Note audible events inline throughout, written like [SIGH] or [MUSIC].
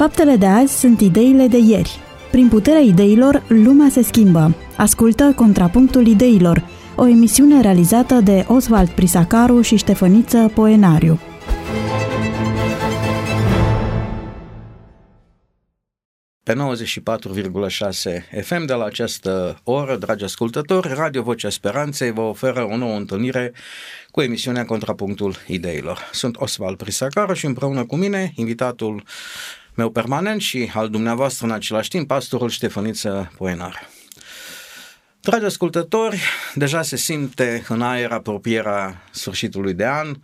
Faptele de azi sunt ideile de ieri. Prin puterea ideilor, lumea se schimbă. Ascultă Contrapunctul Ideilor, o emisiune realizată de Oswald Prisacaru și Ștefăniță Poenariu. Pe 94,6 FM de la această oră, dragi ascultători, Radio Vocea Speranței vă oferă o nouă întâlnire cu emisiunea Contrapunctul Ideilor. Sunt Oswald Prisacaru și împreună cu mine, invitatul meu permanent și al dumneavoastră în același timp, pastorul Ștefăniță Poenar. Dragi ascultători, deja se simte în aer apropierea sfârșitului de an.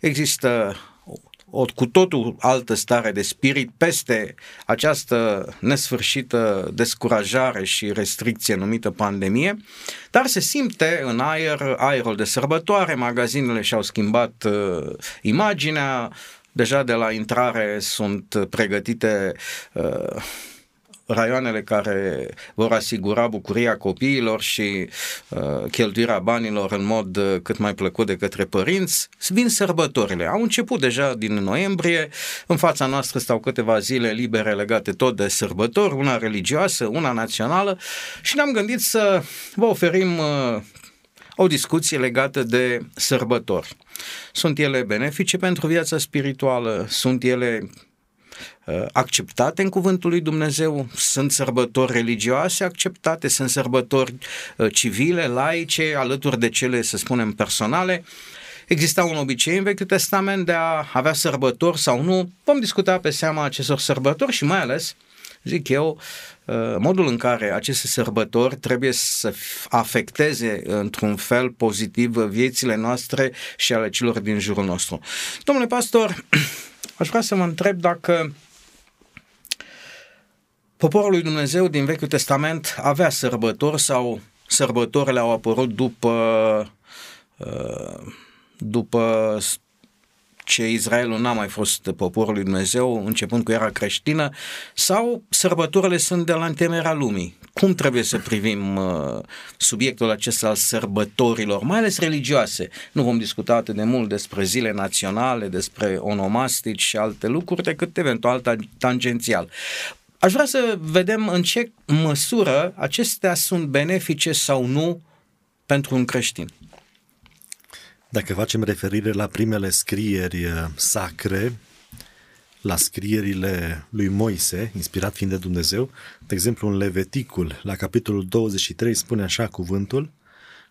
Există o cu totul altă stare de spirit peste această nesfârșită descurajare și restricție numită pandemie, dar se simte în aer aerul de sărbătoare, magazinele și-au schimbat uh, imaginea, deja de la intrare sunt pregătite uh, raioanele care vor asigura bucuria copiilor și uh, cheltuirea banilor în mod uh, cât mai plăcut de către părinți, vin sărbătorile. Au început deja din noiembrie, în fața noastră stau câteva zile libere legate tot de sărbători, una religioasă, una națională. Și ne-am gândit să vă oferim uh, o discuție legată de sărbători. Sunt ele benefice pentru viața spirituală? Sunt ele uh, acceptate în cuvântul lui Dumnezeu, sunt sărbători religioase acceptate, sunt sărbători uh, civile, laice, alături de cele, să spunem, personale. Exista un obicei în Vechiul Testament de a avea sărbători sau nu. Vom discuta pe seama acestor sărbători și mai ales, zic eu, Uh, modul în care aceste sărbători trebuie să afecteze într-un fel pozitiv viețile noastre și ale celor din jurul nostru. Domnule pastor, [CLEARS THROAT] aș vrea să mă întreb dacă poporul lui Dumnezeu din Vechiul Testament avea sărbători sau sărbătorile au apărut după uh, după ce Israelul n-a mai fost poporul lui Dumnezeu, începând cu era creștină, sau sărbătorile sunt de la întemerea lumii. Cum trebuie să privim uh, subiectul acesta al sărbătorilor, mai ales religioase? Nu vom discuta atât de mult despre zile naționale, despre onomastici și alte lucruri, decât eventual tangențial. Aș vrea să vedem în ce măsură acestea sunt benefice sau nu pentru un creștin. Dacă facem referire la primele scrieri uh, sacre, la scrierile lui Moise, inspirat fiind de Dumnezeu, de exemplu în Leviticul, la capitolul 23, spune așa cuvântul,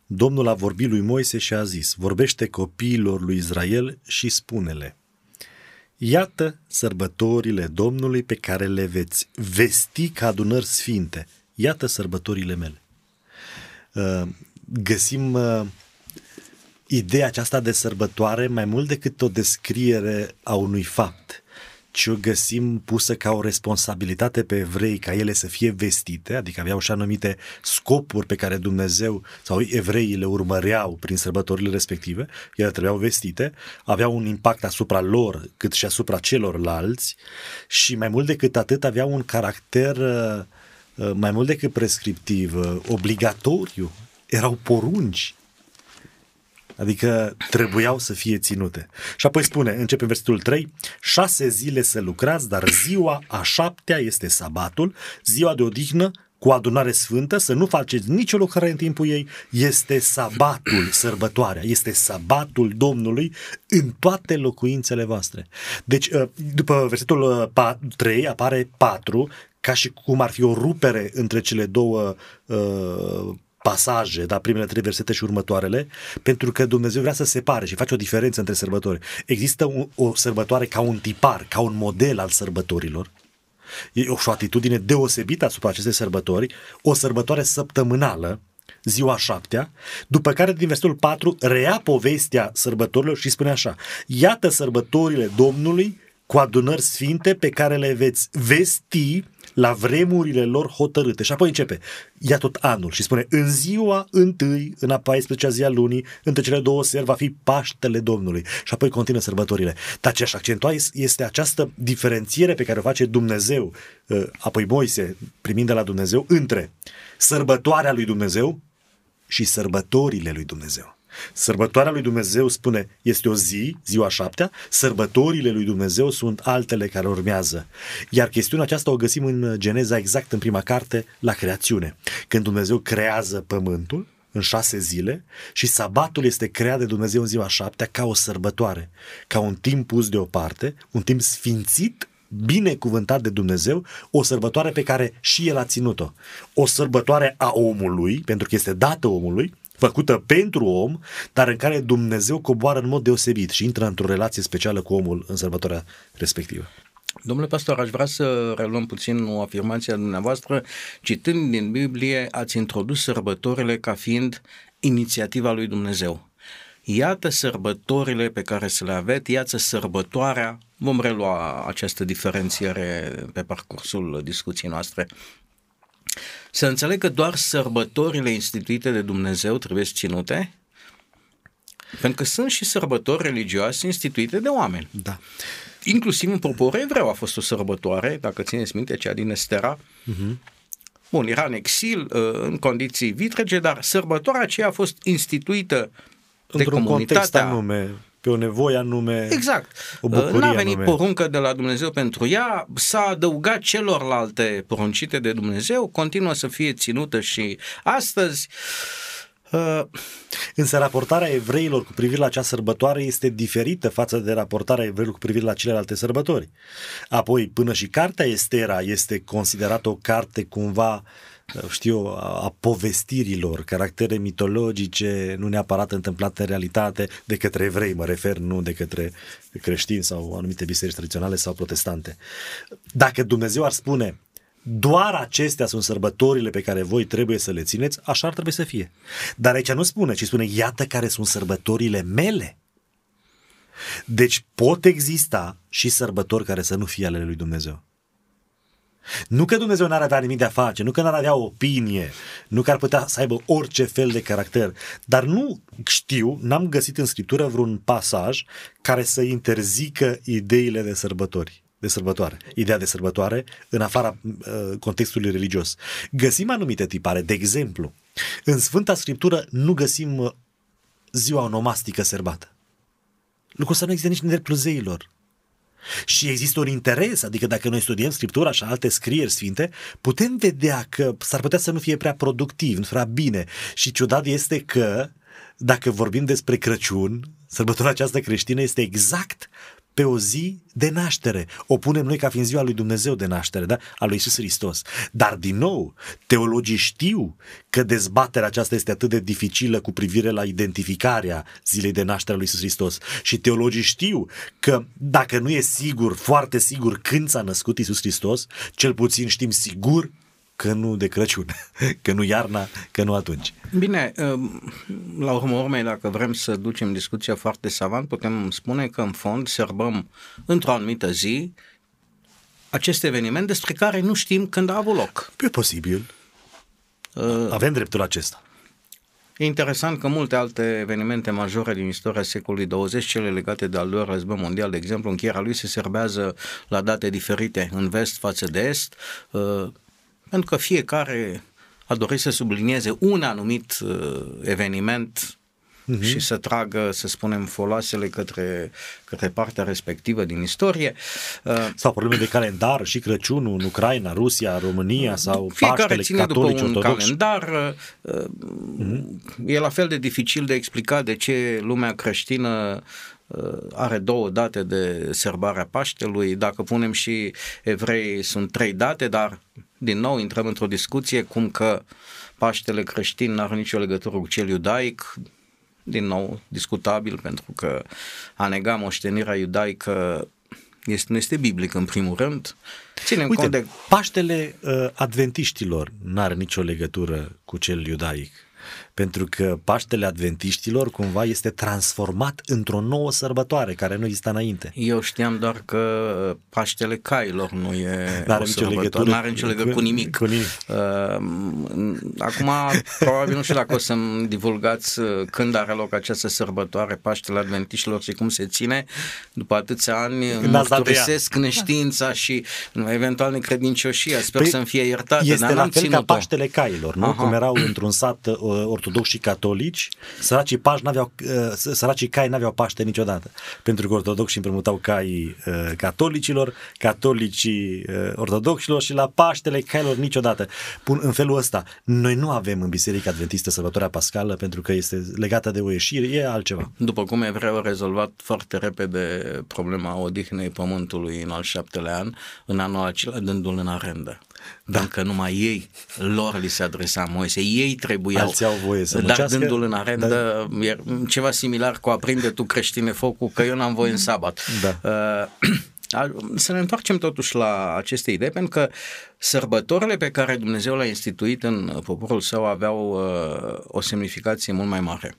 Domnul a vorbit lui Moise și a zis, vorbește copiilor lui Israel și spune-le, Iată sărbătorile Domnului pe care le veți vesti ca adunări sfinte. Iată sărbătorile mele. Uh, găsim uh, ideea aceasta de sărbătoare mai mult decât o descriere a unui fapt, ci o găsim pusă ca o responsabilitate pe evrei ca ele să fie vestite, adică aveau și anumite scopuri pe care Dumnezeu sau evreii le urmăreau prin sărbătorile respective, ele trebuiau vestite, aveau un impact asupra lor cât și asupra celorlalți și mai mult decât atât aveau un caracter uh, mai mult decât prescriptiv, uh, obligatoriu, erau porunci Adică trebuiau să fie ținute. Și apoi spune, începe versetul 3, șase zile să lucrați, dar ziua a șaptea este sabatul, ziua de odihnă cu adunare sfântă, să nu faceți nicio lucrare în timpul ei, este sabatul, sărbătoarea, este sabatul Domnului în toate locuințele voastre. Deci, ă, după versetul 3 ă, apare 4, ca și cum ar fi o rupere între cele două uh, pasaje, da, primele trei versete și următoarele, pentru că Dumnezeu vrea să separe și face o diferență între sărbători. Există o, o sărbătoare ca un tipar, ca un model al sărbătorilor. E o, o atitudine deosebită asupra acestei sărbători, o sărbătoare săptămânală, ziua șaptea, după care din versetul 4 rea povestea sărbătorilor și spune așa, iată sărbătorile Domnului cu adunări sfinte pe care le veți vesti la vremurile lor hotărâte. Și apoi începe, ia tot anul și spune, în ziua întâi, în a 14-a zi a lunii, între cele două seri va fi Paștele Domnului. Și apoi continuă sărbătorile. Dar ce aș accentua este această diferențiere pe care o face Dumnezeu, ă, apoi Moise, primind de la Dumnezeu, între sărbătoarea lui Dumnezeu și sărbătorile lui Dumnezeu. Sărbătoarea lui Dumnezeu spune, este o zi, ziua șaptea, sărbătorile lui Dumnezeu sunt altele care urmează. Iar chestiunea aceasta o găsim în Geneza exact în prima carte, la creațiune. Când Dumnezeu creează pământul, în șase zile și sabatul este creat de Dumnezeu în ziua șaptea ca o sărbătoare, ca un timp pus deoparte, un timp sfințit binecuvântat de Dumnezeu, o sărbătoare pe care și El a ținut-o. O sărbătoare a omului, pentru că este dată omului, făcută pentru om, dar în care Dumnezeu coboară în mod deosebit și intră într-o relație specială cu omul în sărbătoarea respectivă. Domnule pastor, aș vrea să reluăm puțin o afirmație a dumneavoastră. Citând din Biblie, ați introdus sărbătorile ca fiind inițiativa lui Dumnezeu. Iată sărbătorile pe care să le aveți, iată sărbătoarea, vom relua această diferențiere pe parcursul discuției noastre. Să înțeleg că doar sărbătorile instituite de Dumnezeu trebuie ținute, pentru că sunt și sărbători religioase instituite de oameni. Da. Inclusiv în poporul evreu a fost o sărbătoare, dacă țineți minte, cea din Estera. Uh-huh. Bun, era în exil, uh, în condiții vitrege, dar sărbătoarea aceea a fost instituită de Într-un comunitatea... context anume, pe o nevoie anume, Exact. o bucurie N-a venit anume. poruncă de la Dumnezeu pentru ea, s-a adăugat celorlalte poruncite de Dumnezeu, continuă să fie ținută și astăzi. Uh, Însă raportarea evreilor cu privire la acea sărbătoare este diferită față de raportarea evreilor cu privire la celelalte sărbători. Apoi, până și cartea Estera este considerată o carte cumva știu, a, a povestirilor, caractere mitologice, nu neapărat întâmplate în realitate, de către evrei, mă refer, nu de către creștini sau anumite biserici tradiționale sau protestante. Dacă Dumnezeu ar spune, doar acestea sunt sărbătorile pe care voi trebuie să le țineți, așa ar trebui să fie. Dar aici nu spune, ci spune, iată care sunt sărbătorile mele. Deci pot exista și sărbători care să nu fie ale lui Dumnezeu. Nu că Dumnezeu n-ar avea nimic de a face, nu că n-ar avea o opinie, nu că ar putea să aibă orice fel de caracter, dar nu știu, n-am găsit în Scriptură vreun pasaj care să interzică ideile de sărbători de sărbătoare, ideea de sărbătoare în afara uh, contextului religios. Găsim anumite tipare, de exemplu, în Sfânta Scriptură nu găsim uh, ziua onomastică sărbată. Lucrul ăsta nu există nici în dreptul zeilor. Și există un interes, adică dacă noi studiem Scriptura și alte scrieri sfinte, putem vedea că s-ar putea să nu fie prea productiv, nu prea bine. Și ciudat este că, dacă vorbim despre Crăciun, sărbătoarea aceasta creștină este exact pe o zi de naștere. O punem noi ca fiind ziua lui Dumnezeu de naștere, da? A lui Isus Hristos. Dar, din nou, teologii știu că dezbaterea aceasta este atât de dificilă cu privire la identificarea zilei de naștere a lui Isus Hristos. Și teologii știu că dacă nu e sigur, foarte sigur, când s-a născut Isus Hristos, cel puțin știm sigur că nu de Crăciun, [LAUGHS] că nu iarna, că nu atunci. Bine, la urmă urmei, dacă vrem să ducem discuția foarte savant, putem spune că în fond sărbăm într-o anumită zi acest eveniment despre care nu știm când a avut loc. E posibil. Avem dreptul acesta. E interesant că multe alte evenimente majore din istoria secolului 20, cele legate de al doilea război mondial, de exemplu, încheierea lui se serbează la date diferite în vest față de est, pentru că fiecare a dorit să sublinieze un anumit uh, eveniment uh-huh. și să tragă, să spunem, foloasele către, către partea respectivă din istorie. Uh, sau probleme de calendar și Crăciunul în Ucraina, Rusia, România sau fiecare Paștele, ține catolici, după un ortodoxi. calendar. Uh, uh-huh. E la fel de dificil de explicat de ce lumea creștină uh, are două date de sărbare a Paștelui. Dacă punem și evrei, sunt trei date, dar din nou intrăm într-o discuție cum că Paștele creștin n-are nicio legătură cu cel iudaic, din nou discutabil pentru că a nega moștenirea iudaică este, nu este biblic în primul rând. Ținem Uite, cont de... Paștele uh, adventiștilor n-are nicio legătură cu cel iudaic. Pentru că Paștele Adventiștilor cumva este transformat într-o nouă sărbătoare care nu exista înainte. Eu știam doar că Paștele Cailor nu e [LAUGHS] N-are o nicio sărbătoare, legătură n-are nicio legătură cu, cu nimic. Cu nimic. Uh, acum, probabil nu știu dacă o să-mi divulgați uh, când are loc această sărbătoare, Paștele Adventiștilor și cum se ține. După atâția ani mărturisesc neștiința și eventual necredincioșia. Sper păi să-mi fie iertată, Este dar la n-am fel ținut-o. ca Paștele Cailor, nu? Aha. Cum erau într-un sat uh, ortodoxi și catolici, săracii, pași n-aveau, uh, săracii cai n-aveau Paște niciodată, pentru că ortodoxii împrumutau caii uh, catolicilor, catolicii uh, ortodoxilor și la Paștele cailor niciodată. Pun în felul ăsta, noi nu avem în Biserica Adventistă sărbătoarea pascală pentru că este legată de o ieșire, e altceva. După cum evreii au rezolvat foarte repede problema odihnei pământului în al șaptele an, în anul acela dându-l în arendă. Da. Dacă numai ei, lor li se adresa Moise, ei trebuiau, Alții au voie să dar dându-l în arendă, da. ceva similar cu aprinde tu creștine focul, că eu n-am voie în sabat. Da. Uh, [CLEARS THROAT] să ne întoarcem totuși la aceste idei, pentru că sărbătorile pe care Dumnezeu le-a instituit în poporul său aveau uh, o semnificație mult mai mare.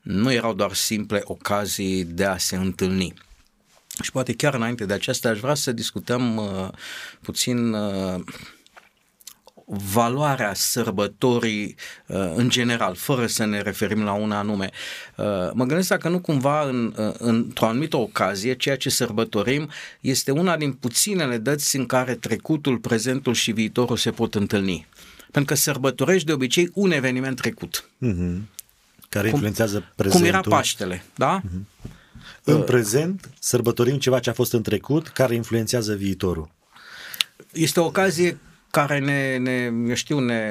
Nu erau doar simple ocazii de a se întâlni. Și poate chiar înainte de aceasta aș vrea să discutăm uh, puțin uh, valoarea sărbătorii uh, în general, fără să ne referim la una anume. Uh, mă gândesc dacă nu cumva în, uh, într-o anumită ocazie, ceea ce sărbătorim este una din puținele dăți în care trecutul, prezentul și viitorul se pot întâlni. Pentru că sărbătorești de obicei un eveniment trecut. Mm-hmm. Care influențează cum, prezentul. Cum era Paștele, da? Mm-hmm. În prezent sărbătorim ceva ce a fost în trecut, care influențează viitorul. Este o ocazie care ne, ne eu știu, ne,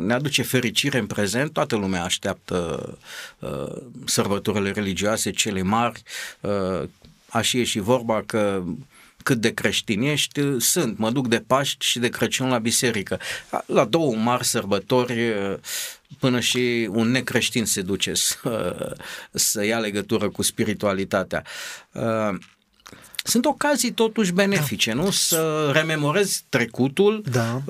ne aduce fericire în prezent. Toată lumea așteaptă uh, sărbătorile religioase, cele mari. Uh, a și și vorba că cât de creștini ești, sunt. Mă duc de Paști și de Crăciun la biserică. La două mari sărbători, până și un necreștin se duce să, să ia legătură cu spiritualitatea. Sunt ocazii totuși benefice, da. nu? Să rememorezi trecutul, da.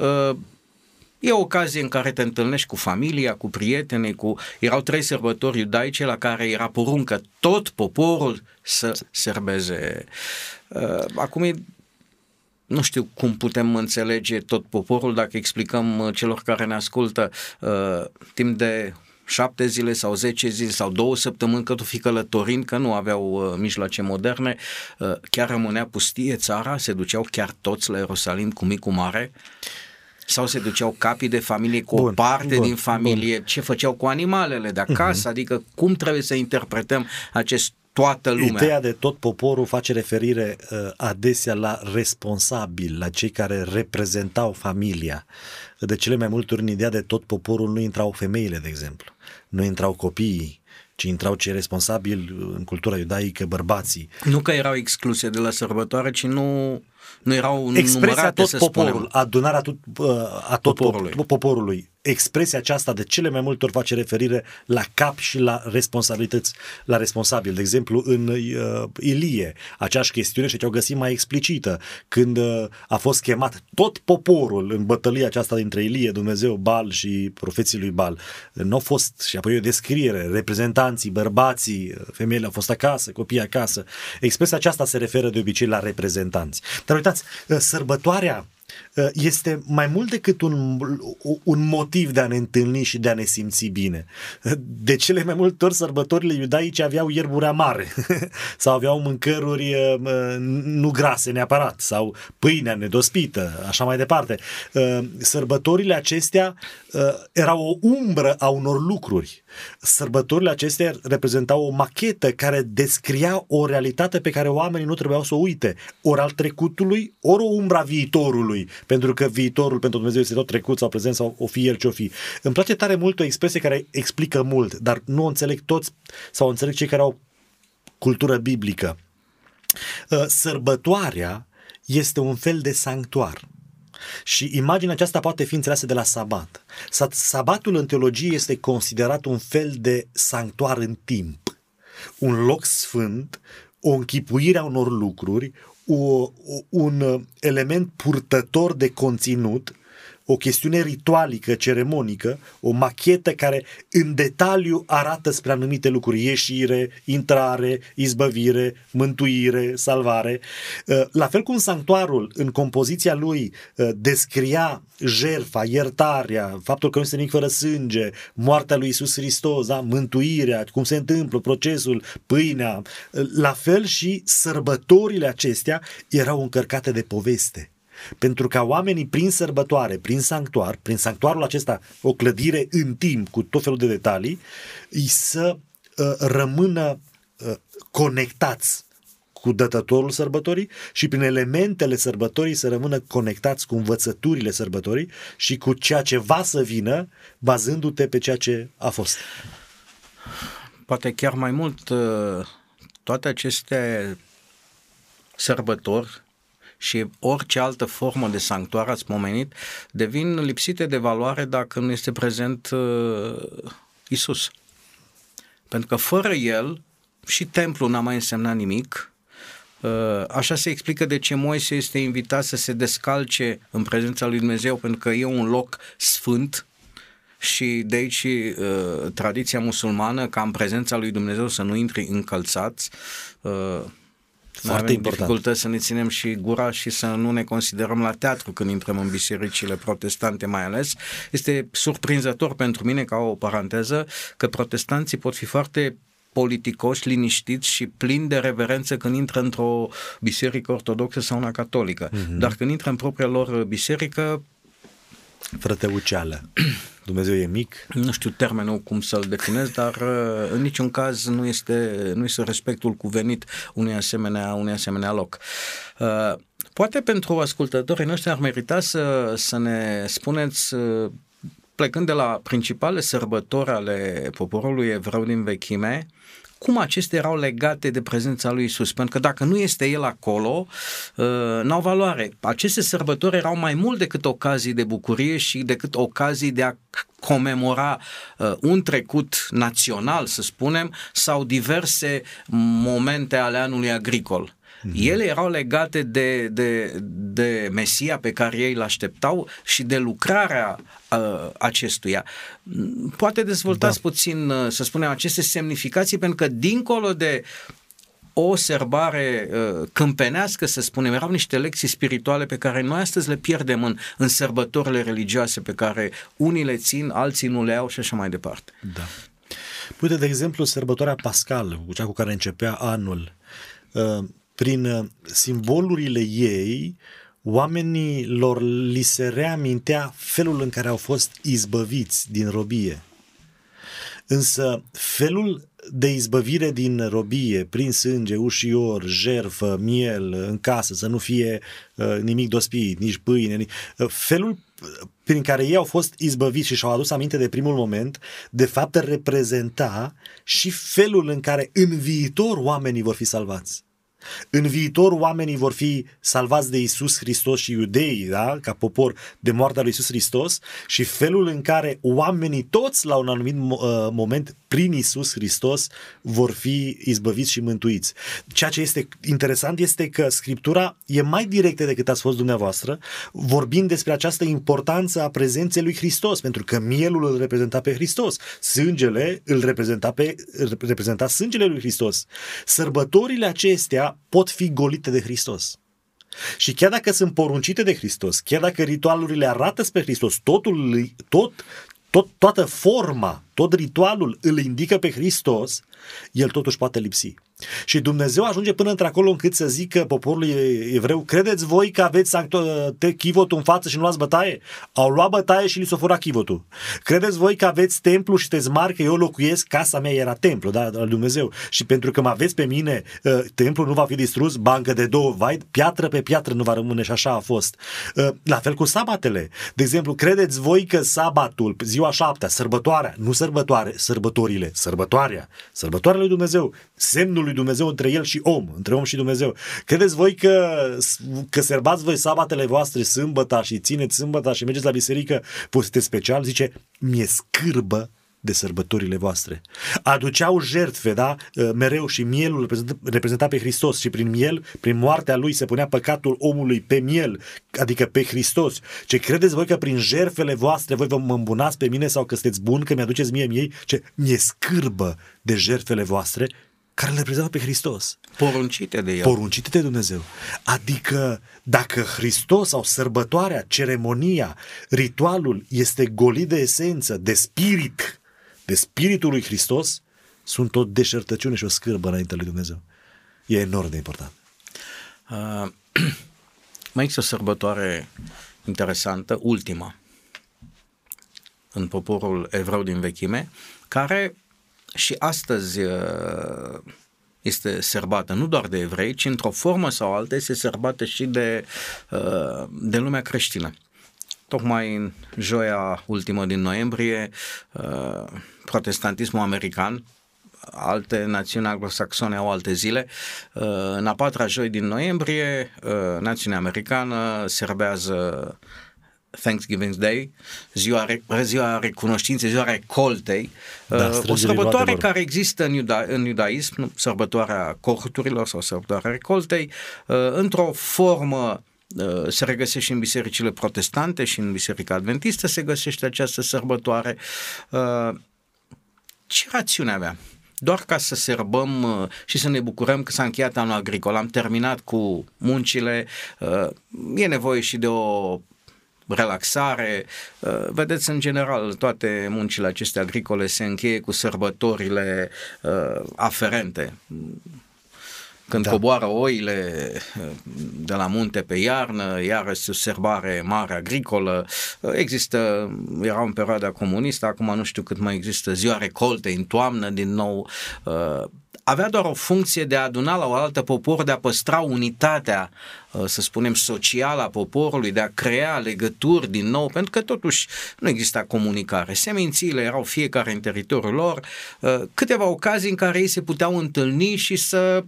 E o ocazie în care te întâlnești cu familia, cu prietenii, cu... Erau trei sărbători iudaice la care era poruncă tot poporul să serbeze. Uh, acum e nu știu cum putem înțelege tot poporul dacă explicăm uh, celor care ne ascultă uh, timp de șapte zile sau zece zile sau două săptămâni că tu fi călătorind, că nu aveau uh, mijloace moderne, uh, chiar rămânea pustie țara, se duceau chiar toți la Ierusalim cu micul mare sau se duceau capii de familie cu bun, o parte bun, din familie, bun. ce făceau cu animalele de acasă, uh-huh. adică cum trebuie să interpretăm acest toată lumea. Ideea de tot poporul face referire uh, adesea la responsabil, la cei care reprezentau familia. De cele mai multe ori în ideea de tot poporul nu intrau femeile, de exemplu, nu intrau copiii, ci intrau cei responsabili în cultura iudaică, bărbații. Nu că erau excluse de la sărbătoare, ci nu nu erau Expresia numărate, tot poporul, spunem. adunarea tot, a tot poporului. poporului. Expresia aceasta de cele mai multe ori face referire la cap și la responsabilități, la responsabil. De exemplu, în uh, Ilie, aceeași chestiune și ce au găsit mai explicită, când uh, a fost chemat tot poporul în bătălia aceasta dintre Ilie, Dumnezeu, Bal și profeții lui Bal. Nu au fost, și apoi o descriere, reprezentanții, bărbații, femeile au fost acasă, copiii acasă. Expresia aceasta se referă de obicei la reprezentanți. Dar uitați, uh, sărbătoarea uh, este mai mult decât un, un motiv de a ne întâlni și de a ne simți bine. De cele mai multe ori sărbătorile iudaice aveau ierburi amare [LAUGHS] sau aveau mâncăruri uh, nu grase neapărat sau pâinea nedospită, așa mai departe. Sărbătorile acestea erau o umbră a unor lucruri Sărbătorile acestea reprezentau o machetă care descria o realitate pe care oamenii nu trebuiau să o uite. Ori al trecutului, ori o umbra viitorului, pentru că viitorul pentru Dumnezeu este tot trecut sau prezent sau o fi el ce o fi. Îmi place tare mult o expresie care explică mult, dar nu o înțeleg toți sau o înțeleg cei care au cultură biblică. Uh, sărbătoarea este un fel de sanctuar. Și imaginea aceasta poate fi înțeleasă de la sabat. Sabatul în teologie este considerat un fel de sanctuar în timp, un loc sfânt, o închipuire a unor lucruri, o, un element purtător de conținut o chestiune ritualică, ceremonică, o machetă care în detaliu arată spre anumite lucruri, ieșire, intrare, izbăvire, mântuire, salvare. Uh, la fel cum sanctuarul în compoziția lui uh, descria jerfa, iertarea, faptul că nu este nimic fără sânge, moartea lui Isus Hristos, da? mântuirea, cum se întâmplă procesul, pâinea, uh, la fel și sărbătorile acestea erau încărcate de poveste pentru ca oamenii prin sărbătoare, prin sanctuar, prin sanctuarul acesta, o clădire în timp cu tot felul de detalii, să uh, rămână uh, conectați cu dătătorul sărbătorii și prin elementele sărbătorii să rămână conectați cu învățăturile sărbătorii și cu ceea ce va să vină, bazându-te pe ceea ce a fost. Poate chiar mai mult, uh, toate aceste sărbători și orice altă formă de sanctuar ați pomenit, devin lipsite de valoare dacă nu este prezent uh, Isus. Pentru că fără el și templul n-a mai însemnat nimic, uh, Așa se explică de ce Moise este invitat să se descalce în prezența lui Dumnezeu, pentru că e un loc sfânt și de aici uh, tradiția musulmană ca în prezența lui Dumnezeu să nu intri încălțați. Uh, foarte avem important. dificultăți să ne ținem și gura și să nu ne considerăm la teatru când intrăm în bisericile protestante mai ales. Este surprinzător pentru mine, ca o paranteză, că protestanții pot fi foarte politicoși, liniștiți și plini de reverență când intră într-o biserică ortodoxă sau una catolică. Mm-hmm. Dar când intră în propria lor biserică, Frăteuceală. [CLEARS THROAT] Dumnezeu e mic? Nu știu termenul cum să-l definez, dar uh, în niciun caz nu este, nu este respectul cuvenit unui asemenea, unui asemenea loc. Uh, poate pentru ascultătorii noștri ar merita să, să ne spuneți uh, plecând de la principale sărbători ale poporului evreu din vechime, cum acestea erau legate de prezența lui Isus. Pentru că dacă nu este el acolo, uh, n-au valoare. Aceste sărbători erau mai mult decât ocazii de bucurie și decât ocazii de a comemora uh, un trecut național, să spunem, sau diverse momente ale anului agricol. Mm-hmm. Ele erau legate de, de, de Mesia pe care ei îl așteptau și de lucrarea uh, acestuia. Poate dezvoltați da. puțin, uh, să spunem, aceste semnificații, pentru că dincolo de o serbare uh, câmpenească, să spunem, erau niște lecții spirituale pe care noi astăzi le pierdem în, în sărbătorile religioase pe care unii le țin, alții nu le au și așa mai departe. Da. Uite, de exemplu, sărbătoarea pascală, cea cu care începea anul, uh, prin uh, simbolurile ei, oamenii lor li se reamintea felul în care au fost izbăviți din robie. Însă felul de izbăvire din robie, prin sânge, ușior, jerfă, miel, în casă, să nu fie uh, nimic dospit, nici pâine, nici, uh, felul prin care ei au fost izbăviți și și-au adus aminte de primul moment, de fapt reprezenta și felul în care în viitor oamenii vor fi salvați. În viitor oamenii vor fi salvați de Isus Hristos și iudeii, da? ca popor de moartea lui Isus Hristos și felul în care oamenii toți la un anumit uh, moment prin Isus Hristos vor fi izbăviți și mântuiți. Ceea ce este interesant este că Scriptura e mai directă decât ați fost dumneavoastră, vorbind despre această importanță a prezenței lui Hristos, pentru că mielul îl reprezenta pe Hristos, sângele îl reprezenta, pe, reprezenta sângele lui Hristos. Sărbătorile acestea pot fi golite de Hristos. Și chiar dacă sunt poruncite de Hristos, chiar dacă ritualurile arată spre Hristos, totul, tot, tot, toată forma, tot ritualul îl indică pe Hristos, el totuși poate lipsi. Și Dumnezeu ajunge până într-acolo încât să zică poporului evreu, credeți voi că aveți te chivotul în față și nu luați bătaie? Au luat bătaie și li s-a furat chivotul. Credeți voi că aveți templu și sunteți mari că eu locuiesc, casa mea era templu, da, al Dumnezeu. Și pentru că mă aveți pe mine, uh, templul nu va fi distrus, bancă de două vai, piatră pe piatră nu va rămâne și așa a fost. Uh, la fel cu sabatele. De exemplu, credeți voi că sabatul, ziua șaptea, sărbătoarea, nu sărbătoare, sărbătorile, sărbătoarea, sărbătoarea lui Dumnezeu, semnul lui Dumnezeu între el și om, între om și Dumnezeu. Credeți voi că, că serbați voi sabatele voastre sâmbăta și țineți sâmbăta și mergeți la biserică, voi sunteți special? Zice, mi-e scârbă de sărbătorile voastre. Aduceau jertfe, da? Ă, mereu și mielul reprezenta, reprezenta pe Hristos și prin miel, prin moartea lui se punea păcatul omului pe miel, adică pe Hristos. Ce credeți voi că prin jertfele voastre voi vă îmbunați pe mine sau că sunteți bun, că mi-aduceți mie miei? Ce mi-e scârbă de jertfele voastre care le reprezintă pe Hristos. Poruncite de El. Poruncite de Dumnezeu. Adică dacă Hristos sau sărbătoarea, ceremonia, ritualul este golit de esență, de spirit, de spiritul lui Hristos, sunt o deșertăciune și o scârbă înainte lui Dumnezeu. E enorm de important. Uh, [CLEARS THROAT] mai există o sărbătoare interesantă, ultima, în poporul evreu din vechime, care și astăzi uh, este sărbată nu doar de evrei, ci într-o formă sau alta este sărbată și de, uh, de lumea creștină. Tocmai în joia ultimă din noiembrie, uh, protestantismul american, alte națiuni anglosaxone au alte zile. În a patra joi din noiembrie, națiunea americană serbează Thanksgiving Day, ziua, ziua recunoștinței, ziua recoltei, da, uh, o sărbătoare care există în, iuda, în iudaism, sărbătoarea corturilor sau sărbătoarea recoltei, uh, într-o formă uh, se regăsește și în bisericile protestante și în biserica adventistă se găsește această sărbătoare. Ce rațiune avea? doar ca să serbăm și să ne bucurăm că s-a încheiat anul agricol. Am terminat cu muncile, e nevoie și de o relaxare. Uh, vedeți, în general, toate muncile acestea agricole se încheie cu sărbătorile uh, aferente. Când da. coboară oile uh, de la munte pe iarnă, iarăși o serbare mare agricolă. Există, era în perioada comunistă, acum nu știu cât mai există, ziua recolte în toamnă din nou avea doar o funcție de a aduna la o altă popor, de a păstra unitatea, uh, să spunem, socială a poporului, de a crea legături din nou, pentru că totuși nu exista comunicare. Semințiile erau fiecare în teritoriul lor, uh, câteva ocazii în care ei se puteau întâlni și să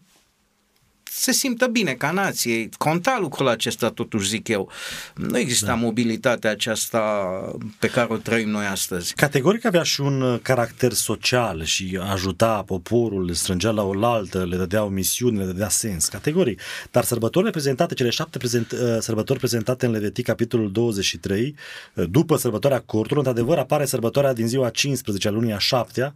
se simtă bine ca nație. Conta lucrul acesta, totuși zic eu. Nu exista da. mobilitatea aceasta pe care o trăim noi astăzi. Categoric avea și un uh, caracter social și ajuta poporul, le strângea la oaltă, le dădea o misiune, le dădea sens. Categoric. Dar sărbătorile prezentate, cele șapte prezent, uh, sărbători prezentate în Levitic, capitolul 23, uh, după sărbătoarea cortului, într-adevăr apare sărbătoarea din ziua 15 a lunii a șaptea,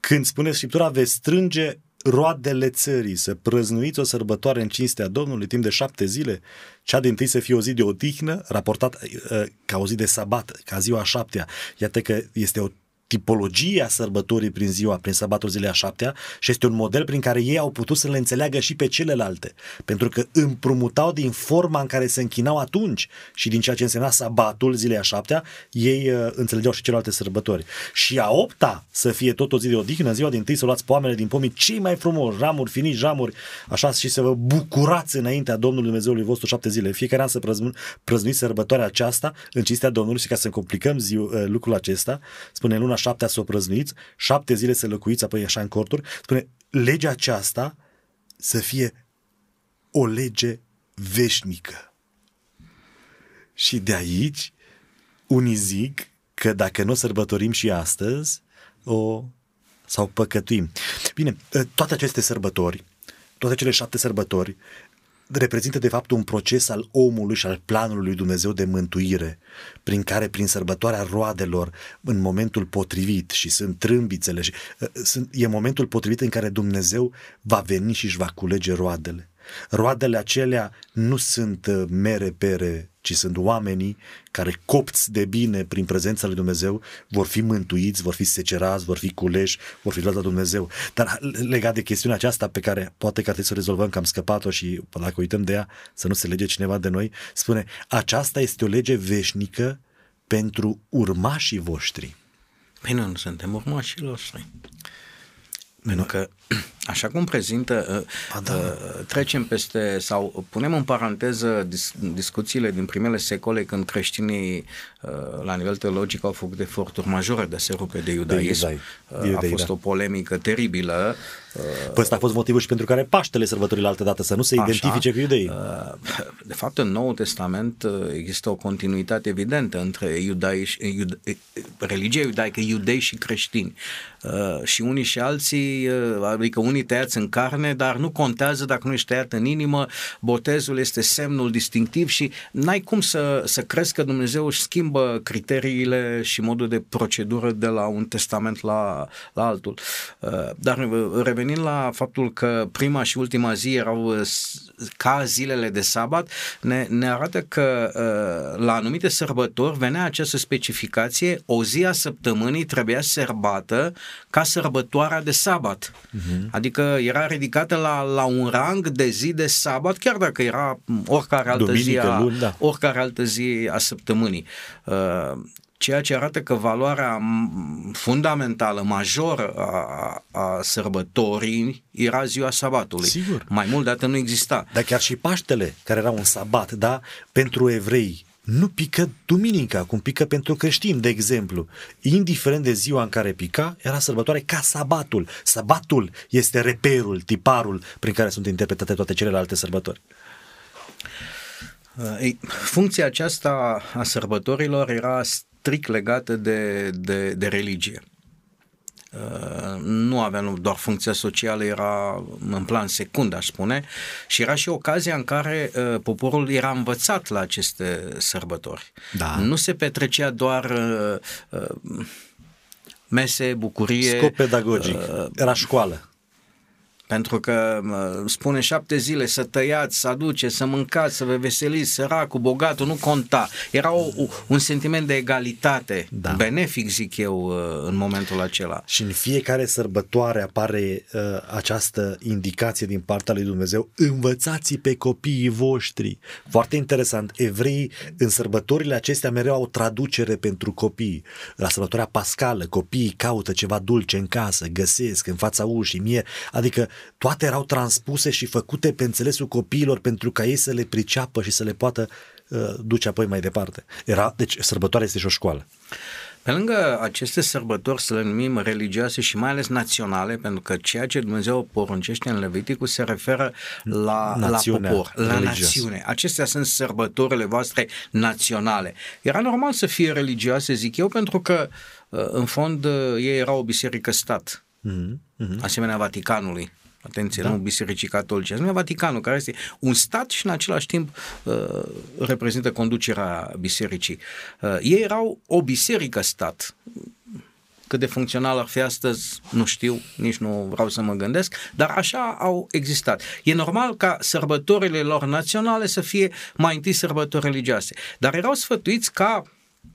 când spune Scriptura, veți strânge roadele țării, să prăznuiți o sărbătoare în cinstea Domnului timp de șapte zile, cea din tâi să fie o zi de odihnă, raportat uh, ca o zi de sabat, ca ziua șaptea. Iată că este o tipologia sărbătorii prin ziua, prin sabatul zilei a șaptea și este un model prin care ei au putut să le înțeleagă și pe celelalte, pentru că împrumutau din forma în care se închinau atunci și din ceea ce însemna sabatul zilei a șaptea, ei uh, înțelegeau și celelalte sărbători. Și a opta să fie tot o zi de odihnă, în ziua din tâi să luați poamele din pomii cei mai frumoși, ramuri, fini, ramuri, așa și să vă bucurați înaintea Domnului Dumnezeului vostru șapte zile. Fiecare an să prăznu- prăznuiți sărbătoarea aceasta în cinstea Domnului și ca să complicăm zi, uh, lucrul acesta, spune luna șaptea să o prăznuiți, șapte zile să lăcuiți, apoi așa în corturi. Spune, legea aceasta să fie o lege veșnică. Și de aici, unii zic că dacă nu o sărbătorim și astăzi, o sau păcătuim. Bine, toate aceste sărbători, toate cele șapte sărbători, reprezintă de fapt un proces al omului și al planului lui Dumnezeu de mântuire, prin care prin sărbătoarea roadelor în momentul potrivit și sunt trâmbițele și uh, sunt, e momentul potrivit în care Dumnezeu va veni și își va culege roadele. Roadele acelea nu sunt uh, mere pere, ci sunt oamenii care copți de bine prin prezența lui Dumnezeu vor fi mântuiți, vor fi secerați, vor fi culeși, vor fi luați la Dumnezeu. Dar legat de chestiunea aceasta pe care poate că ar trebui să o rezolvăm, că am scăpat-o și dacă uităm de ea, să nu se lege cineva de noi, spune, aceasta este o lege veșnică pentru urmașii voștri. Păi nu, nu suntem urmașii noștri. Pentru că, [CLEARS THROAT] așa cum prezintă, A, da. Uh, trecem peste sau punem în paranteză dis, discuțiile din primele secole când creștinii uh, la nivel teologic au făcut eforturi majore de a se rupe de iudaism. De iudai. Uh, a fost da. o polemică teribilă Păi ăsta a fost motivul și pentru care Paștele sărbătorile altă dată, să nu se Așa, identifice cu iudeii. Uh, de fapt, în Noul Testament uh, există o continuitate evidentă între iudai și, iude, religia iudaică, iudei și creștini. Uh, și unii și alții, adică unii tăiați în carne, dar nu contează dacă nu ești tăiat în inimă, botezul este semnul distinctiv și n-ai cum să, să crezi că Dumnezeu își schimbă criteriile și modul de procedură de la un testament la, la altul. Dar revenim revenind la faptul că prima și ultima zi erau ca zilele de sabat, ne, ne arată că la anumite sărbători venea această specificație, o zi a săptămânii trebuia sărbată ca sărbătoarea de sabat. Uh-huh. Adică era ridicată la, la un rang de zi de sabat, chiar dacă era oricare altă, Duminică, zi, a, luni, da. oricare altă zi a săptămânii. Uh, ceea ce arată că valoarea fundamentală, majoră a, a sărbătorii era ziua sabatului. Sigur. Mai mult de atât nu exista. Dar chiar și Paștele, care era un sabat, da, pentru evrei, nu pică duminica, cum pică pentru creștini, de exemplu. Indiferent de ziua în care pica, era sărbătoare ca sabatul. Sabatul este reperul, tiparul prin care sunt interpretate toate celelalte sărbători. Ei, funcția aceasta a sărbătorilor era strict legată de, de, de religie. Uh, nu avea nu doar funcția socială, era în plan secund, aș spune, și era și ocazia în care uh, poporul era învățat la aceste sărbători. Da. Nu se petrecea doar uh, mese, bucurie. Scop pedagogic. Era școală. Pentru că spune șapte zile să tăiați, să aduce, să mâncați, să vă veseliți, săracul, bogatul, nu conta. Era o, un sentiment de egalitate, da. benefic, zic eu, uh, în momentul acela. Și în fiecare sărbătoare apare uh, această indicație din partea lui Dumnezeu, învățați pe copiii voștri. Foarte interesant, evreii în sărbătorile acestea mereu au traducere pentru copii. La sărbătoarea pascală, copiii caută ceva dulce în casă, găsesc în fața ușii, mie, adică toate erau transpuse și făcute pe înțelesul copiilor pentru ca ei să le priceapă și să le poată uh, duce apoi mai departe. Era, deci sărbătoarea este și o școală. Pe lângă aceste sărbători, să le numim religioase și mai ales naționale, pentru că ceea ce Dumnezeu poruncește în Leviticul se referă la, Națiunea, la popor, la religios. națiune. Acestea sunt sărbătorile voastre naționale. Era normal să fie religioase, zic eu, pentru că uh, în fond uh, ei erau o biserică stat, mm-hmm. asemenea Vaticanului atenție, da. nu bisericii catolice, nu Vaticanul, care este un stat și în același timp uh, reprezintă conducerea bisericii. Uh, ei erau o biserică-stat. Cât de funcțional ar fi astăzi, nu știu, nici nu vreau să mă gândesc, dar așa au existat. E normal ca sărbătorile lor naționale să fie mai întâi sărbători religioase, dar erau sfătuiți ca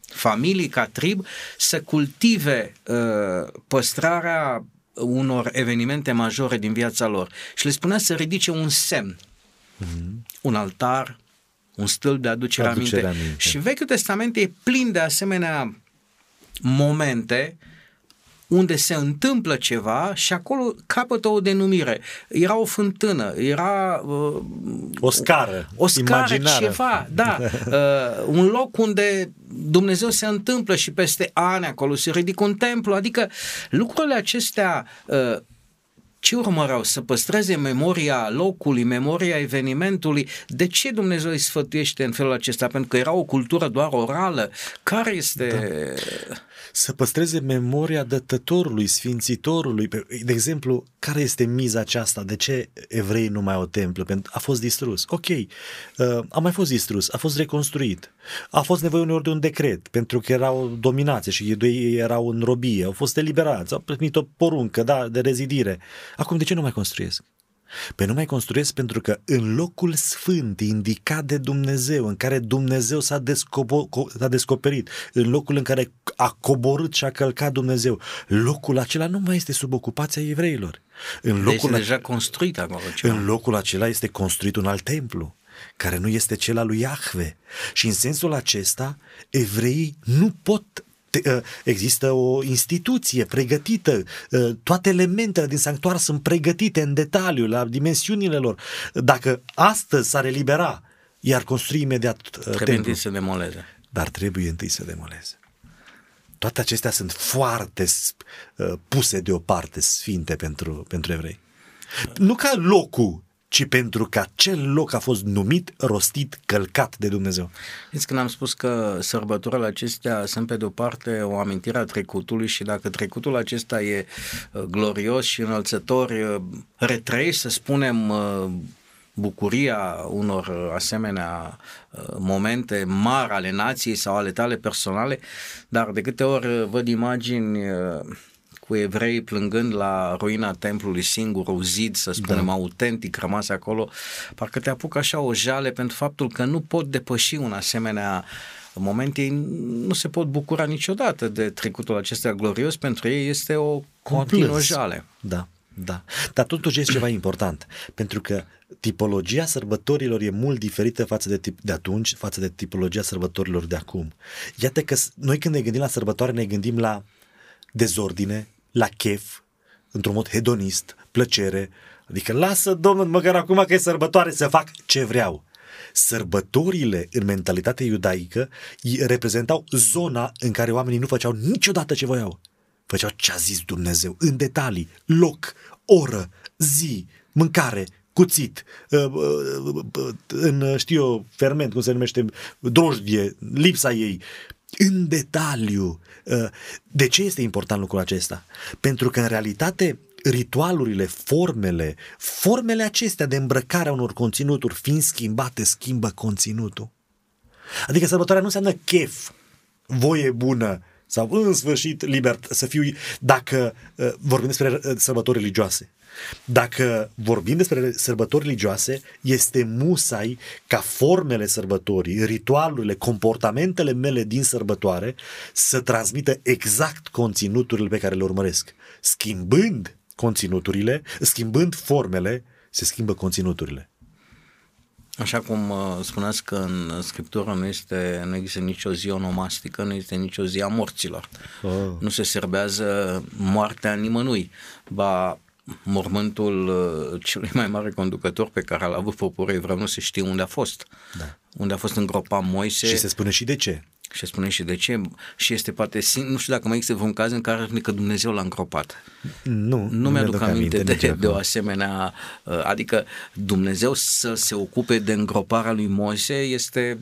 familii, ca trib, să cultive uh, păstrarea unor evenimente majore din viața lor și le spunea să ridice un semn, mm-hmm. un altar, un stâlp de aducere, aducere aminte. aminte. Și Vechiul Testament e plin de asemenea momente unde se întâmplă ceva și acolo capătă o denumire. Era o fântână, era... Uh, o scară, O scară, imaginară. ceva, da. [LAUGHS] Uh, un loc unde Dumnezeu se întâmplă și peste ani acolo se ridică un templu, adică lucrurile acestea uh, ce urmăreau? Să păstreze memoria locului, memoria evenimentului. De ce Dumnezeu îi sfătuiește în felul acesta? Pentru că era o cultură doar orală. Care este... Da să păstreze memoria dătătorului, sfințitorului. De exemplu, care este miza aceasta? De ce evreii nu mai au templu? Pentru a fost distrus. Ok, uh, a mai fost distrus, a fost reconstruit. A fost nevoie uneori de un decret, pentru că erau dominație și ei erau în robie, au fost eliberați, au primit o poruncă da, de rezidire. Acum, de ce nu mai construiesc? Pe nu mai construiesc pentru că în locul sfânt indicat de Dumnezeu, în care Dumnezeu s-a, descopo- s-a descoperit, în locul în care a coborât și a călcat Dumnezeu, locul acela nu mai este sub ocupația evreilor. În deci locul deci deja construit acolo ceva. În locul acela este construit un alt templu care nu este cel al lui Iahve. Și în sensul acesta, evreii nu pot Ă, există o instituție pregătită, ă, toate elementele din sanctuar sunt pregătite în detaliu, la dimensiunile lor. Dacă astăzi s-ar elibera, iar construi imediat ă, Trebuie templu, întâi să demoleze. Dar trebuie întâi să demoleze. Toate acestea sunt foarte uh, puse deoparte, sfinte pentru, pentru evrei. Nu ca locul ci pentru că acel loc a fost numit, rostit, călcat de Dumnezeu. Știți când am spus că sărbătorile acestea sunt pe de o parte o amintire a trecutului și dacă trecutul acesta e uh, glorios și înălțător, uh, retrăiești, să spunem, uh, bucuria unor asemenea momente mari ale nației sau ale tale personale, dar de câte ori văd imagini cu evrei plângând la ruina templului singurul zid, să spunem, da. autentic rămas acolo, parcă te apucă așa o jale pentru faptul că nu pot depăși un asemenea moment ei nu se pot bucura niciodată de trecutul acesta glorios, pentru ei este o continuă jale. Da. Da, dar totuși este ceva important, pentru că tipologia sărbătorilor e mult diferită față de, tip, de atunci, față de tipologia sărbătorilor de acum. Iată că noi când ne gândim la sărbătoare, ne gândim la dezordine, la chef, într-un mod hedonist, plăcere, adică lasă Domnul măcar acum că e sărbătoare să fac ce vreau. Sărbătorile în mentalitatea iudaică reprezentau zona în care oamenii nu făceau niciodată ce voiau. Făceau ce a zis Dumnezeu, în detalii, loc, oră, zi, mâncare, cuțit, uh, uh, uh, în, știu eu, ferment, cum se numește, drojdie, lipsa ei, în detaliu. De ce este important lucrul acesta? Pentru că, în realitate, ritualurile, formele, formele acestea de îmbrăcare a unor conținuturi fiind schimbate, schimbă conținutul. Adică sărbătoarea nu înseamnă chef, voie bună, sau în sfârșit liber să fiu, dacă uh, vorbim despre uh, sărbători religioase. Dacă vorbim despre sărbători religioase, este musai ca formele sărbătorii, ritualurile, comportamentele mele din sărbătoare să transmită exact conținuturile pe care le urmăresc. Schimbând conținuturile, schimbând formele, se schimbă conținuturile. Așa cum uh, spuneați că în Scriptură nu, este, nu există nicio zi onomastică, nu este nicio zi a morților. Oh. Nu se serbează moartea nimănui. Ba, mormântul uh, celui mai mare conducător pe care l-a avut poporul evreu nu se știe unde a fost. Da. Unde a fost îngropat Moise. Și se spune și de ce. Și spune și de ce. Și este poate, nu știu dacă mai există vreun caz în care că Dumnezeu l-a îngropat. Nu, nu, nu mi-aduc aminte, aminte de, de o asemenea, uh, adică Dumnezeu să se ocupe de îngroparea lui Moise este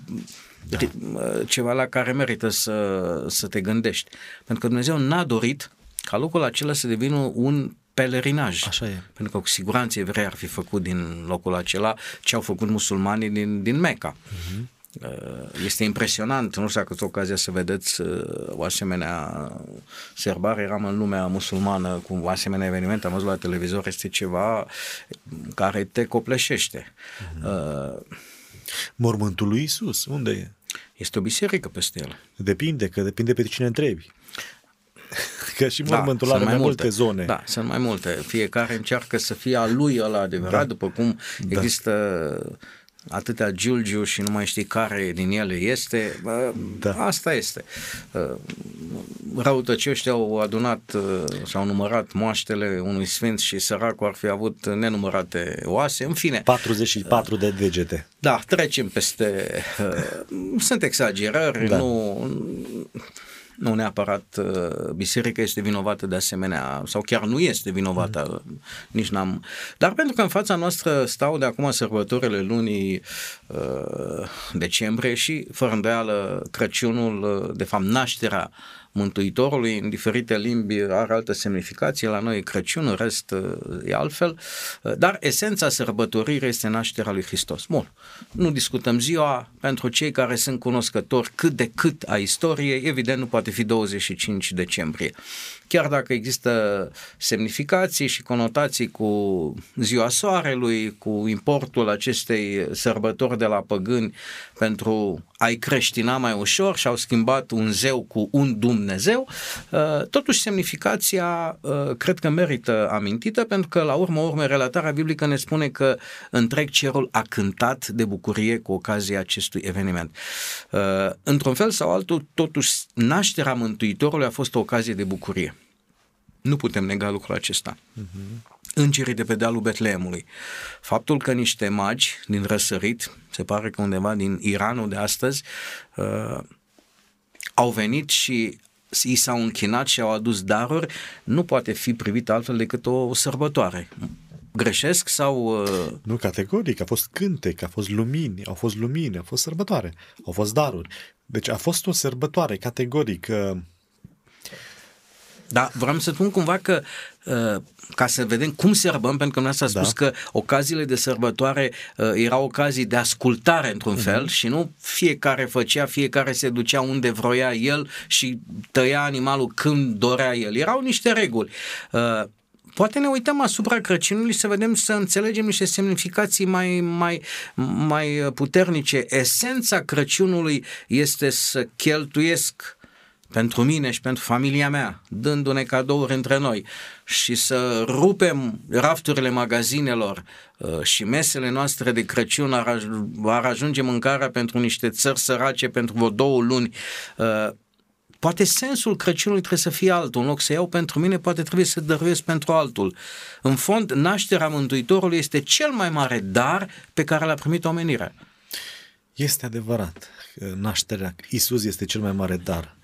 da. Uh, ceva la care merită să, să te gândești. Pentru că Dumnezeu n-a dorit ca locul acela să devină un pelerinaj. Așa e. Pentru că cu siguranță evrei ar fi făcut din locul acela ce au făcut musulmanii din, din Mecca. Uh-huh. Uh, este impresionant, nu știu dacă ați ocazia să vedeți uh, o asemenea serbare, eram în lumea musulmană cu un asemenea eveniment, am văzut la televizor, este ceva care te copleșește. Mm-hmm. Mormântul lui Isus, unde e? Este o biserică peste el. Depinde, că depinde pe cine întrebi. [LAUGHS] Că și da, mormântul da, are mai, mai multe. multe zone. Da, sunt mai multe. Fiecare încearcă să fie a lui ăla adevărat, da. după cum da. există atâtea Giulgiu și nu mai știi care din ele este, da. asta este. Răutăcioștii au adunat, și-au numărat moaștele unui sfânt și săracul ar fi avut nenumărate oase, în fine. 44 de degete. Da, trecem peste, sunt exagerări, da. nu nu neapărat uh, biserica este vinovată de asemenea, sau chiar nu este vinovată, mm. nici n-am... Dar pentru că în fața noastră stau de acum sărbătorile lunii uh, decembrie și, fără îndoială, Crăciunul, uh, de fapt, nașterea Mântuitorului în diferite limbi are altă semnificație, la noi e Crăciun, în rest e altfel, dar esența sărbătoririi este nașterea lui Hristos. Bun, nu discutăm ziua, pentru cei care sunt cunoscători cât de cât a istoriei, evident nu poate fi 25 decembrie. Chiar dacă există semnificații și conotații cu ziua soarelui, cu importul acestei sărbători de la păgâni pentru a-i creștina mai ușor și au schimbat un zeu cu un Dumnezeu, uh, totuși semnificația uh, cred că merită amintită pentru că la urmă urme relatarea biblică ne spune că întreg cerul a cântat de bucurie cu ocazia acestui eveniment. Uh, într-un fel sau altul, totuși nașterea Mântuitorului a fost o ocazie de bucurie. Nu putem nega lucrul acesta. Uh-huh. Îngerii de pe dealul Betleemului. Faptul că niște magi din răsărit, se pare că undeva din Iranul de astăzi, uh, au venit și i s-au închinat și au adus daruri, nu poate fi privit altfel decât o sărbătoare. Greșesc sau... Uh... Nu, categoric, a fost cântec, a fost lumini, au fost lumini, a fost sărbătoare, au fost daruri. Deci a fost o sărbătoare, categoric. Uh Da, vreau să spun cumva că uh, ca să vedem cum sărbăm, pentru că nu s-a spus da. că ocaziile de sărbătoare uh, erau ocazii de ascultare într-un uh-huh. fel și nu fiecare făcea, fiecare se ducea unde vroia el și tăia animalul când dorea el. Erau niște reguli. Uh, poate ne uităm asupra Crăciunului să vedem, să înțelegem niște semnificații mai, mai, mai puternice. Esența Crăciunului este să cheltuiesc pentru mine și pentru familia mea, dându-ne cadouri între noi și să rupem rafturile magazinelor uh, și mesele noastre de Crăciun ar, ar ajunge mâncarea pentru niște țări sărace pentru vreo două luni. Uh, poate sensul Crăciunului trebuie să fie altul. În loc să iau pentru mine, poate trebuie să dăruiesc pentru altul. În fond, nașterea Mântuitorului este cel mai mare dar pe care l-a primit omenirea. Este adevărat. Nașterea Isus este cel mai mare dar.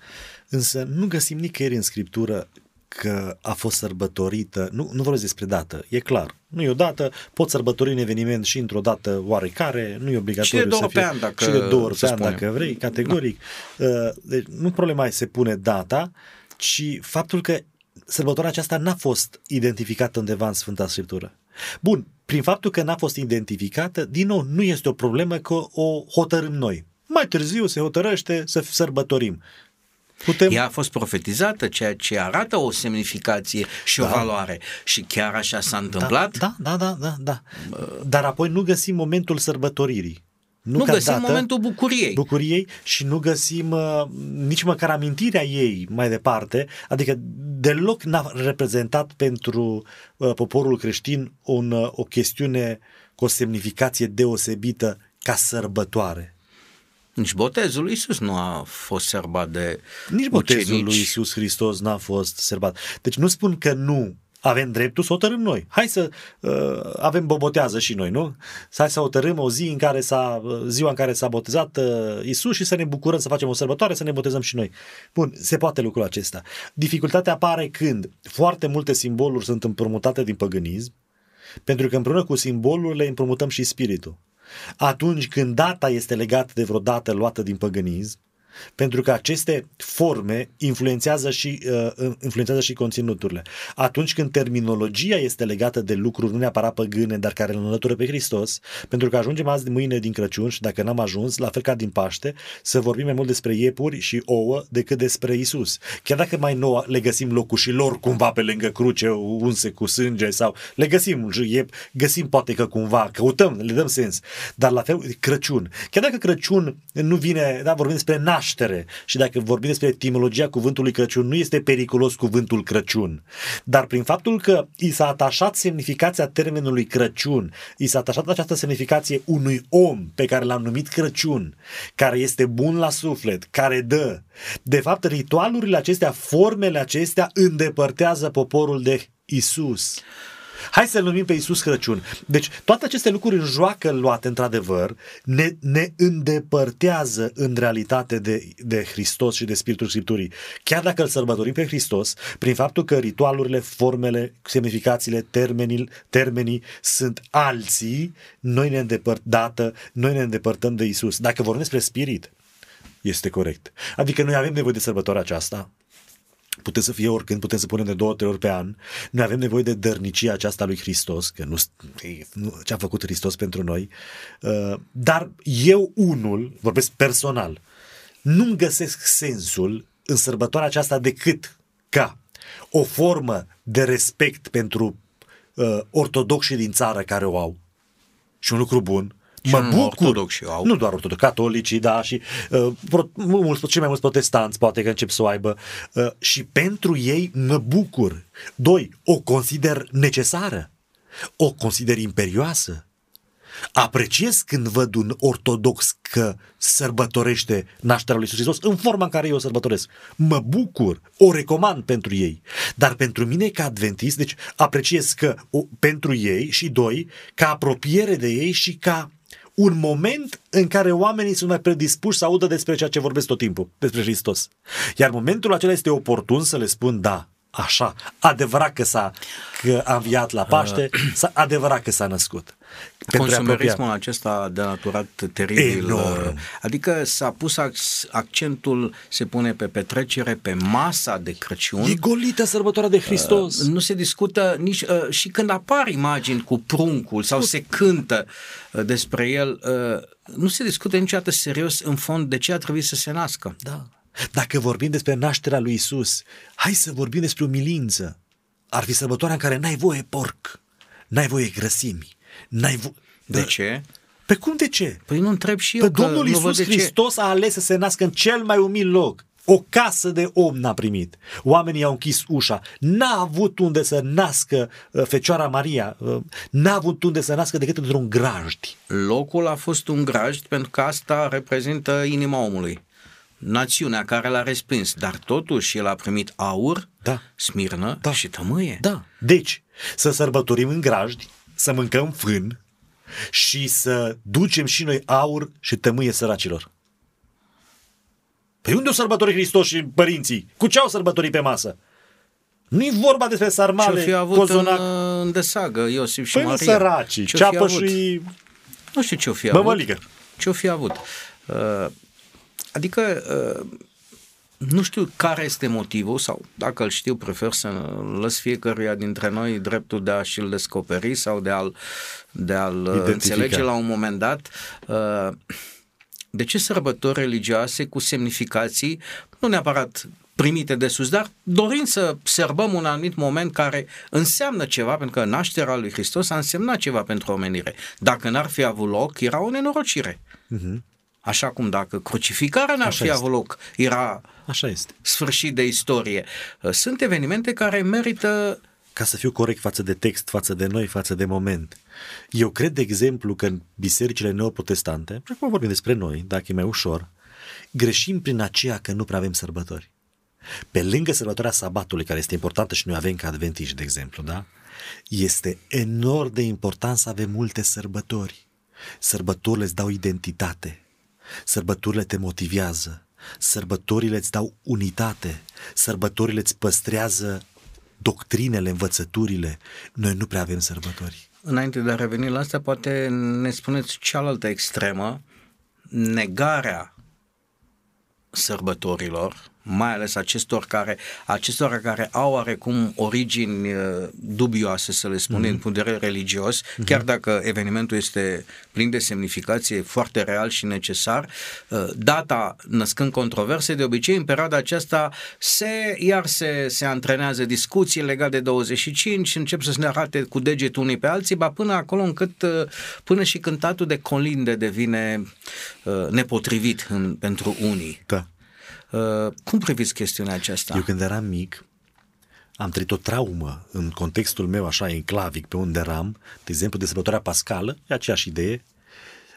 Însă nu găsim nicăieri în Scriptură că a fost sărbătorită, nu, nu vorbesc despre dată, e clar. Nu e o dată, poți sărbători un eveniment și într-o dată oarecare, nu e obligatoriu și de două să fie. Pe an, dacă și de două ori pe an, dacă vrei, categoric. Da. Deci nu problema e se pune data, ci faptul că sărbătoarea aceasta n-a fost identificată undeva în Sfânta Scriptură. Bun, prin faptul că n-a fost identificată, din nou, nu este o problemă că o hotărâm noi. Mai târziu se hotărăște să sărbătorim. Putem... Ea a fost profetizată, ceea ce arată o semnificație și da. o valoare. Și chiar așa s-a întâmplat? Da, da, da, da, da. Dar apoi nu găsim momentul sărbătoririi. Nu, nu găsim dată, momentul bucuriei. Bucuriei și nu găsim uh, nici măcar amintirea ei mai departe, adică deloc n-a reprezentat pentru uh, poporul creștin un, uh, o chestiune cu o semnificație deosebită ca sărbătoare. Nici botezul lui Isus nu a fost sărbat de Nici botezul lui Isus Hristos n-a fost sărbat. Deci nu spun că nu avem dreptul să hotărâm noi. Hai să uh, avem bobotează și noi, nu? Hai să hotărâm o zi în care s-a, uh, ziua în care s-a botezat uh, Isus și să ne bucurăm să facem o sărbătoare, să ne botezăm și noi. Bun, se poate lucrul acesta. Dificultatea apare când foarte multe simboluri sunt împrumutate din păgânism, pentru că împreună cu simbolurile împrumutăm și spiritul atunci când data este legată de vreo dată luată din păgânism, pentru că aceste forme influențează și, uh, influențează și conținuturile. Atunci când terminologia este legată de lucruri nu neapărat păgâne, dar care îl înlătură pe Hristos, pentru că ajungem azi de mâine din Crăciun și dacă n-am ajuns, la fel ca din Paște, să vorbim mai mult despre iepuri și ouă decât despre Isus. Chiar dacă mai nou le găsim locul și lor cumva pe lângă cruce, unse cu sânge sau le găsim, iep, găsim poate că cumva, căutăm, le dăm sens. Dar la fel, Crăciun. Chiar dacă Crăciun nu vine, da, vorbim despre naș naștere. Și dacă vorbim despre etimologia cuvântului Crăciun, nu este periculos cuvântul Crăciun. Dar prin faptul că i s-a atașat semnificația termenului Crăciun, i s-a atașat această semnificație unui om pe care l-am numit Crăciun, care este bun la suflet, care dă. De fapt, ritualurile acestea, formele acestea îndepărtează poporul de Isus. Hai să-L numim pe Iisus Crăciun. Deci toate aceste lucruri în joacă luate într-adevăr ne, ne îndepărtează în realitate de, de Hristos și de Spiritul Scripturii. Chiar dacă îl sărbătorim pe Hristos, prin faptul că ritualurile, formele, semnificațiile, termenii, termenii sunt alții, noi ne îndepărtăm, noi ne îndepărtăm de Isus. Dacă vorbim despre Spirit, este corect. Adică noi avem nevoie de sărbătoarea aceasta, putem să fie oricând, putem să punem de două, trei ori pe an. Noi avem nevoie de dărnicia aceasta lui Hristos, că nu, nu ce a făcut Hristos pentru noi. Uh, dar eu unul, vorbesc personal, nu găsesc sensul în sărbătoarea aceasta decât ca o formă de respect pentru uh, ortodoxii din țară care o au și un lucru bun, mă bucur. Ortodoxi au. Nu doar ortodoxi, catolicii, da, și uh, pro, mulți, cei mai mulți protestanți poate că încep să o aibă. Uh, și pentru ei mă bucur. Doi, o consider necesară. O consider imperioasă. Apreciez când văd un ortodox că sărbătorește nașterea lui Iisus Hristos în forma în care eu o sărbătoresc. Mă bucur, o recomand pentru ei. Dar pentru mine ca adventist, deci apreciez că o, pentru ei și doi, ca apropiere de ei și ca un moment în care oamenii sunt mai predispuși să audă despre ceea ce vorbesc tot timpul, despre Hristos. Iar momentul acela este oportun să le spun, da, așa, adevărat că s-a că a înviat la Paște, [CLEARS THROAT] s-a, adevărat că s-a născut. Consumerismul acesta a denaturat teribil. Enorm. Adică s-a pus accentul, se pune pe petrecere, pe masa de Crăciun. E golită sărbătoarea de Hristos. Uh, nu se discută nici uh, și când apar imagini cu pruncul sau se cântă uh, despre el, uh, nu se discută niciodată serios în fond de ce a trebuit să se nască. Da. Dacă vorbim despre nașterea lui Isus, hai să vorbim despre umilință. Ar fi sărbătoarea în care n-ai voie porc, n-ai voie grăsimi, n-ai voie... De ce? Pe cum de ce? Păi nu întreb și eu Pe că Domnul nu văd Isus de ce. Hristos a ales să se nască în cel mai umil loc. O casă de om n-a primit. Oamenii au închis ușa. N-a avut unde să nască uh, Fecioara Maria. Uh, N-a avut unde să nască decât într-un grajd. Locul a fost un grajd pentru că asta reprezintă inima omului. Națiunea care l-a respins, dar totuși el a primit aur, Da. smirnă Da. și tămâie. Da. Deci, să sărbătorim în grajdi, să mâncăm fân și să ducem și noi aur și tămâie săracilor. Păi unde o sărbători Hristos și părinții? Cu ce au sărbătorit pe masă? Nu-i vorba despre Ce-o sarmale, fi avut cozonac. în, în desagă Iosif și Păi nu Maria? săracii, Ce-o fi ceapă avut? și... Nu știu ce-o fi avut. Bămăligă. Ce-o fi avut. Uh, adică uh, nu știu care este motivul sau dacă îl știu prefer să lăs fiecăruia dintre noi dreptul de a și-l descoperi sau de a-l, de a-l uh, Identifica. înțelege la un moment dat. Uh, de ce sărbători religioase cu semnificații, nu neapărat primite de sus, dar dorind să sărbăm un anumit moment care înseamnă ceva, pentru că nașterea lui Hristos a însemnat ceva pentru omenire. Dacă n-ar fi avut loc, era o nenorocire. Așa cum dacă crucificarea n-ar Așa fi este. avut loc, era Așa este. sfârșit de istorie. Sunt evenimente care merită Ca să fiu corect față de text, față de noi, față de moment. Eu cred, de exemplu, că în bisericile neoprotestante, și acum vorbim despre noi, dacă e mai ușor, greșim prin aceea că nu prea avem sărbători. Pe lângă sărbătoarea sabatului, care este importantă și noi avem ca adventiști, de exemplu, da? Este enorm de important să avem multe sărbători. Sărbătorile îți dau identitate. Sărbătorile te motivează. Sărbătorile îți dau unitate. Sărbătorile îți păstrează doctrinele, învățăturile. Noi nu prea avem sărbători. Înainte de a reveni la asta, poate ne spuneți cealaltă extremă, negarea sărbătorilor, mai ales acestor care, acestora care au oarecum origini uh, dubioase, să le spunem, mm-hmm. din punct de vedere religios, mm-hmm. chiar dacă evenimentul este plin de semnificație, foarte real și necesar, uh, data născând controverse, de obicei în perioada aceasta se, iar se, se antrenează discuții legate de 25, încep să se ne arate cu degetul unii pe alții, ba până acolo încât uh, până și cântatul de colinde devine uh, nepotrivit în, pentru unii. Da. Uh, cum priviți chestiunea aceasta? Eu când eram mic, am trăit o traumă în contextul meu așa enclavic pe unde eram, de exemplu de sărbătoarea pascală, e aceeași idee,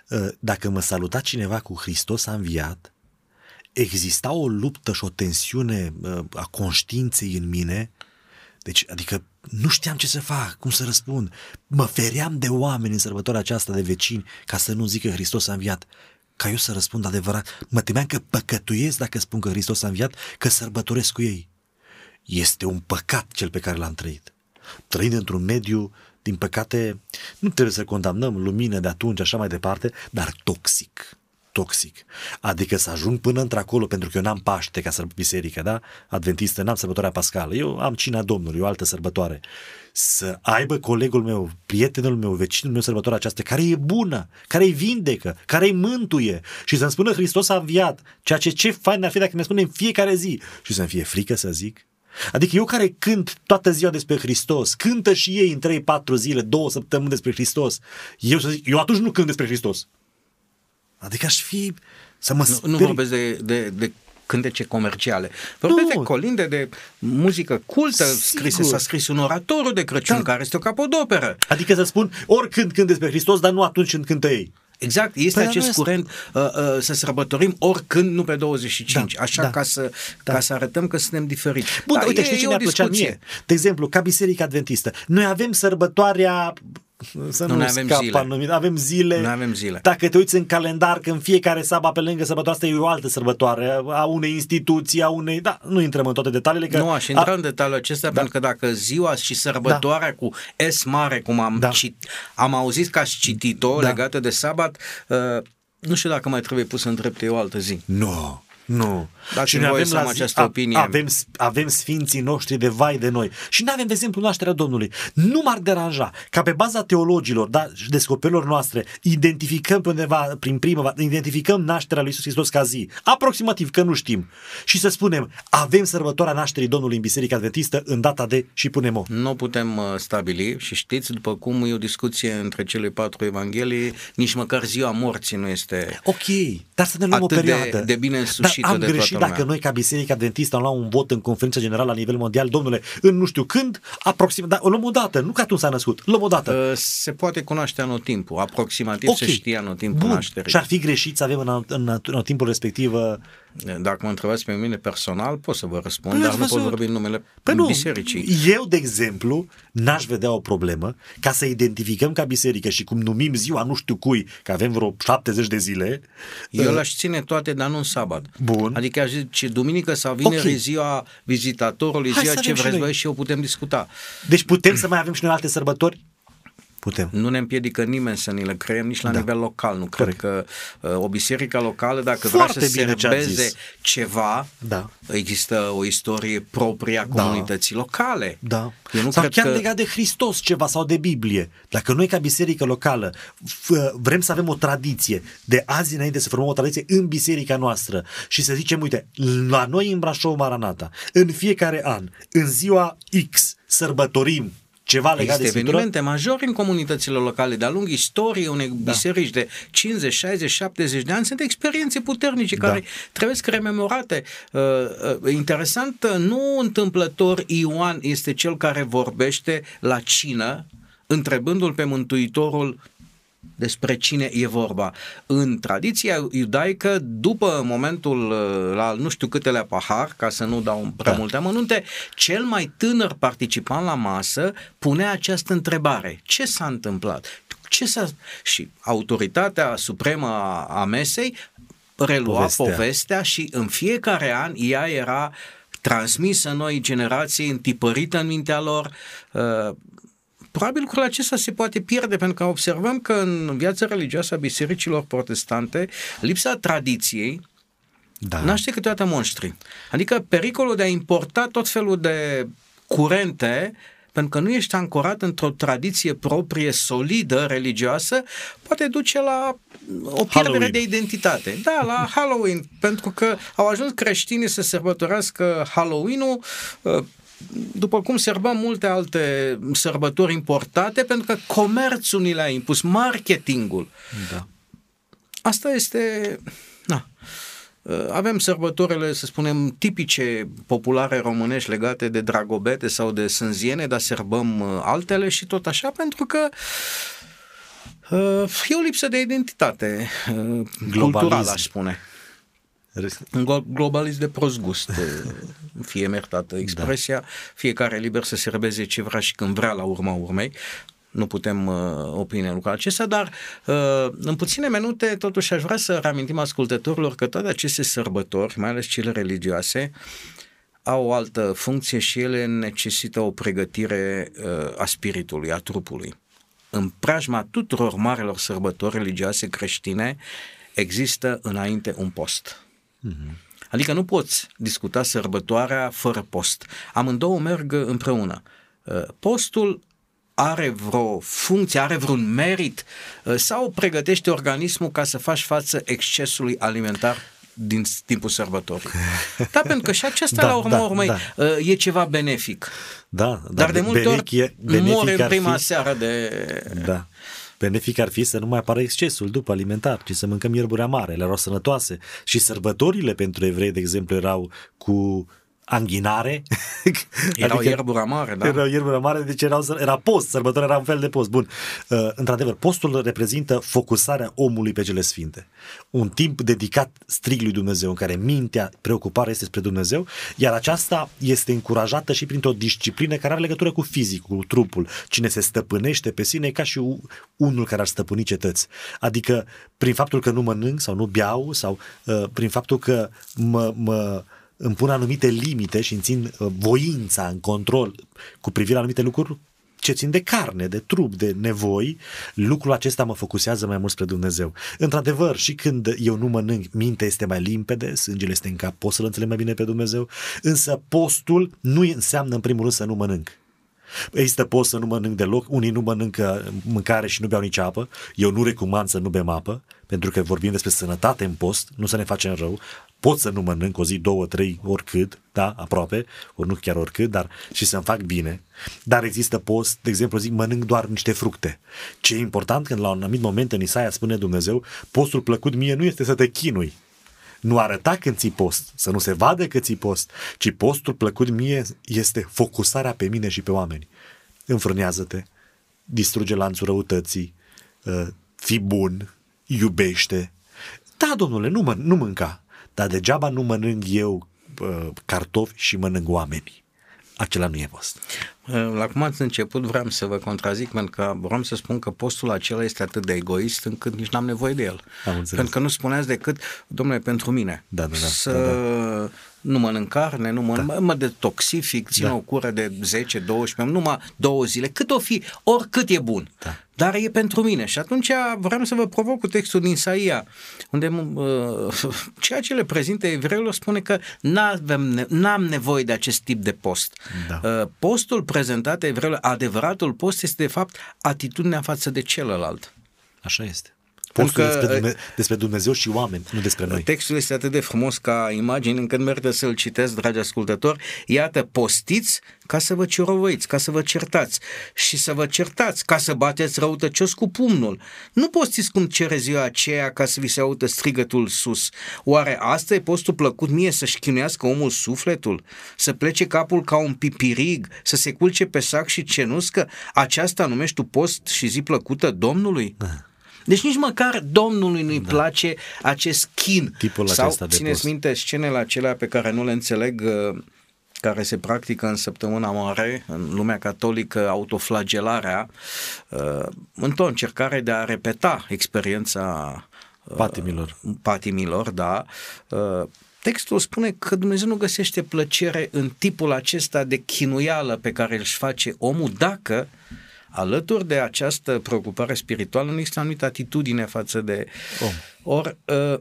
Uh, dacă mă saluta cineva cu Hristos a înviat, exista o luptă și o tensiune uh, a conștiinței în mine, deci, adică nu știam ce să fac, cum să răspund. Mă feream de oameni în sărbătoarea aceasta de vecini ca să nu zic că Hristos a înviat. Ca eu să răspund adevărat. Mă temeam că păcătuiesc dacă spun că Hristos a înviat, că sărbătoresc cu ei. Este un păcat cel pe care l-am trăit. Trăind într-un mediu, din păcate, nu trebuie să condamnăm lumină de atunci, așa mai departe, dar toxic. Toxic. Adică să ajung până într-acolo, pentru că eu n-am Paște ca să biserică, da? Adventistă, n-am sărbătoarea pascală. Eu am cina Domnului, o altă sărbătoare. Să aibă colegul meu, prietenul meu, vecinul meu sărbătoarea aceasta, care e bună, care îi vindecă, care îi mântuie și să-mi spună Hristos a înviat, ceea ce ce fain ar fi dacă mi spune în fiecare zi și să-mi fie frică să zic. Adică eu care cânt toată ziua despre Hristos, cântă și ei în 3-4 zile, două săptămâni despre Hristos, eu să zic, eu atunci nu cânt despre Hristos. Adică aș fi să mă Nu, nu sperii. vorbesc de, de, de cântece comerciale. Vorbesc Nu. de colinde, de muzică cultă, Sigur. scrise, s-a scris un oratoriu de Crăciun, Da. care este o capodoperă. Adică să spun, oricând cânt despre Hristos, dar nu atunci când cântă ei. Exact, este Păi, păi, acest nu este- curent uh, uh, să sărbătorim oricând, nu pe 25, Da, așa da, ca, să, da. ca să arătăm că suntem diferiți. Bun, da, dar uite, e, știi e ce o mi-ar plăcea discuție. mie? De exemplu, ca Biserica Adventistă, noi avem sărbătoarea să Nu nu, ne avem scap zile. anumite. Avem zile. Nu avem zile. Dacă te uiți în calendar, că în fiecare sabat pe lângă sărbătoare asta e o altă sărbătoare a unei instituții, a unei... Da, nu intrăm în toate detaliile. Că Nu aș intra în detaliul acesta, da. pentru că dacă ziua și sărbătoarea da. cu S mare, cum am, Da. da. cit, am auzit că ați citit-o Da. legată de sabat, uh, nu știu dacă mai trebuie pus în drepte o altă zi. Nu, nu. Dați-mi noi voie avem să am la zi- această opinie. Avem, avem sfinții noștri de vai de noi. Și nu avem, de exemplu, nașterea Domnului. Nu m-ar deranja ca pe baza teologilor da, și descoperirilor noastre identificăm pe undeva, prin primăvară, identificăm nașterea lui Iisus Hristos ca zi. Aproximativ, că nu știm. Și să spunem, avem sărbătoarea nașterii Domnului în Biserica Adventistă în data de și punem-o. Nu putem uh, stabili și știți, după cum e o discuție între cele patru evanghelii, nici măcar ziua morții nu este Ok, dar să ne luăm Atât o de- perioadă. de bine însușită dar am de greșit toată dacă lumea. noi ca Biserica Adventistă am luat un vot în conferința generală la nivel mondial, domnule, în nu știu când, aproximativ, dar o luăm o dată, nu că atunci s-a născut, luăm o dată. Uh, Se poate cunoaște anotimpul, aproximativ se știe anotimpul Bun. nașterii. Și ar fi greșit să avem în, în, în timpul respectiv uh, Dacă mă întrebați pe mine personal, pot să vă răspund, Păi dar ați nu pot văzut? vorbi în numele Păi nu, bisericii. eu, de exemplu, n-aș vedea o problemă ca să identificăm ca biserică și cum numim ziua nu știu cui, că avem vreo 70 de zile. Eu uh, l-aș ține toate, dar nu în sabat. Bun. Adică aș zice duminică sau vineri Ok. e ziua vizitatorului, Hai ziua să ce avem și vreți noi. voi și eu putem discuta. Deci putem să mai avem și noi alte sărbători? Putem. Nu ne împiedică nimeni să ni le creăm nici la Da. nivel local. Nu Corect. cred că uh, o biserică locală, dacă Foarte vrea să bine ce ați serbeze zis. ceva, Da. există o istorie proprie a Da. comunității locale. Da. Eu nu sau cred chiar că... legat de Hristos ceva sau de Biblie. Dacă noi ca biserică locală f- vrem să avem o tradiție, de azi înainte să formăm o tradiție în biserica noastră și să zicem, uite, la noi în Brașov Maranata, în fiecare an, în ziua X, sărbătorim ceva legat Există de Scriptură, evenimente majore în comunitățile locale, de-a lungul istoriei unei da. biserici de 50, 60, 70 de ani, sunt experiențe puternice Da. care trebuie să rememorate. Uh, uh, interesant, uh, nu întâmplător Ioan este cel care vorbește la cină, întrebându-l pe Mântuitorul despre cine e vorba. În tradiția iudaică, după momentul uh, la nu știu câtelea pahar, ca să nu dau prea Da. multe amănunte, cel mai tânăr participant la masă punea această întrebare. Ce s-a întâmplat? Ce s-a... Și autoritatea supremă a, a mesei relua Povestea. povestea. povestea și în fiecare an ea era transmisă noi generații, întipărită în mintea lor. Uh, Probabil lucrul acesta se poate pierde pentru că observăm că în viața religioasă a bisericilor protestante lipsa tradiției da. naște câteodată monștri. Adică pericolul de a importa tot felul de curente pentru că nu ești ancorat într-o tradiție proprie, solidă, religioasă, poate duce la o pierdere Halloween. de identitate. Da, la [LAUGHS] Halloween, pentru că au ajuns creștinii să sărbătorească Halloween-ul uh, după cum sărbăm multe alte sărbători importate, pentru că comerțul ni le-a impus, marketingul. da. Asta este... Na. Uh, Avem sărbătorile, să spunem, tipice populare românești legate de dragobete sau de sânziene, dar sărbăm uh, altele și tot așa, pentru că uh, e o lipsă de identitate uh, culturală, aș spune. Un glo- globalism de prost gust, [LAUGHS] uh, fie iertată expresia, fiecare e liber să serbeze ce vrea și când vrea la urma urmei. Nu putem uh, opine lucrul acesta, dar uh, în puține minute totuși aș vrea să reamintim ascultătorilor că toate aceste sărbători, mai ales cele religioase, au o altă funcție și ele necesită o pregătire uh, a spiritului, a trupului. În preajma tuturor marelor sărbători religioase creștine există înainte un post. Adică nu poți discuta sărbătoarea fără post. Amândouă merg împreună. Uh, Postul are vreo funcție, are vreun merit uh, sau pregătește organismul ca să faci față excesului alimentar din timpul sărbătorii. [LAUGHS] Da, pentru că și aceasta Da, la urma da, urmei da. uh, e ceva benefic. Da, Dar de multe ori benefic e- benefic mori în ar prima fi- seară de... Da. Benefic ar fi să nu mai apară excesul după alimentar, ci să mâncăm ierburi amare, le erau sănătoase. Și sărbătorile pentru evrei, de exemplu, erau cu anghinare. [LAUGHS] Erau adică, ierburi amare, da? Erau ierburi amare, deci erau, era post, sărbătoarea era un fel de post. Bun, uh, într-adevăr, postul reprezintă focusarea omului pe cele sfinte. Un timp dedicat strict lui Dumnezeu, în care mintea, preocuparea este spre Dumnezeu, iar aceasta este încurajată și printr-o disciplină care are legătură cu fizicul, cu trupul. Cine se stăpânește pe sine e ca și unul care ar stăpâni cetăți. Adică prin faptul că nu mănânc sau nu beau sau uh, prin faptul că mă, mă îmi pun anumite limite și îmi țin uh, voința în control cu privire la anumite lucruri ce țin de carne, de trup, de nevoi, lucrul acesta mă focusează mai mult spre Dumnezeu. Într-adevăr, și când eu nu mănânc, mintea este mai limpede, sângele este în cap, pot să-L înțeleg mai bine pe Dumnezeu, însă postul nu înseamnă în primul rând să nu mănânc. Există post să nu mănânc deloc, unii nu mănâncă mâncare și nu beau nici apă, eu nu recomand să nu bem apă, pentru că vorbim despre sănătate în post, nu să ne facem rău, pot să nu mănânc o zi, două, trei, oricât, da, aproape, ori nu chiar oricât, dar și să-mi fac bine. Dar există post, de exemplu, zic, mănânc doar niște fructe. Ce e important când la un anumit moment în Isaia spune Dumnezeu, postul plăcut mie nu este să te chinui, nu arăta când ții post, să nu se vadă că ții post, ci postul plăcut mie este focusarea pe mine și pe oameni. Înfrânează-te, distruge lanțul răutății, uh, fi bun, iubește. Da, domnule, nu, mă, nu mânca, dar degeaba nu mănânc eu uh, cartofi și mănânc oameni. Acela nu e post. La cum ați început, vreau să vă contrazic, pentru că vreau să spun că postul acela este atât de egoist încât nici n-am nevoie de el. Am pentru că nu spuneați decât, domnule, pentru mine. Da, da, da. Să da, da. Nu mănânc carne, nu mănânc, da. mă detoxific, țin da. o cură de 10-12, numai două zile, cât o fi, oricât e bun. Da. Dar e pentru mine. Și atunci vreau să vă provoc cu textul din Isaia, unde uh, [LAUGHS] ceea ce le prezintă evreilor spune că n-avem, n-am nevoie de acest tip de post. Da. Uh, postul prezentat evreilor, adevăratul post este de fapt atitudinea față de celălalt. Așa este. Postul că, despre, Dumnezeu, despre Dumnezeu și oameni, nu despre noi. Textul este atât de frumos ca imagine încât merită să-l citesc, dragi ascultători. Iată, postiți ca să vă cirovăiți, ca să vă certați și să vă certați, ca să bateți răutăcios cu pumnul. Nu postiți cum cere ziua aceea ca să vi se audă strigătul sus. Oare asta e postul plăcut mie să-și chinuiască omul sufletul? Să plece capul ca un pipirig, să se culce pe sac și cenuscă? Aceasta numești tu post și zi plăcută Domnului? Da. Deci nici măcar Domnului nu-i da. place acest chin. Tipul Sau, acesta de țineți post. minte scenele acelea pe care nu le înțeleg uh, care se practică în săptămâna mare, în lumea catolică, autoflagelarea, uh, într-o încercare de a repeta experiența uh, patimilor. patimilor, da, Textul spune că Dumnezeu nu găsește plăcere în tipul acesta de chinuială pe care îl face omul dacă alături de această preocupare spirituală nu există anumită atitudine față de om. Or, uh,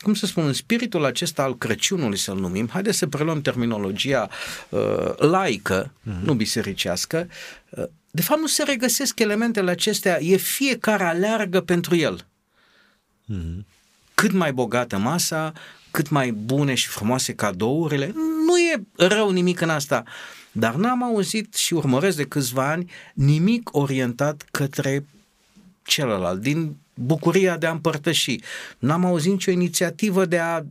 cum să spun, în spiritul acesta al Crăciunului să-l numim, haideți să preluăm terminologia uh, laică, uh-huh. nu bisericească, uh, de fapt nu se regăsesc elementele acestea, e fiecare aleargă pentru el. Uh-huh. Cât mai bogată masa, cât mai bune și frumoase cadourile, nu e rău nimic în asta. Dar n-am auzit și urmăresc de câțiva ani nimic orientat către celălalt, din bucuria de a împărtăși. N-am auzit nicio inițiativă de a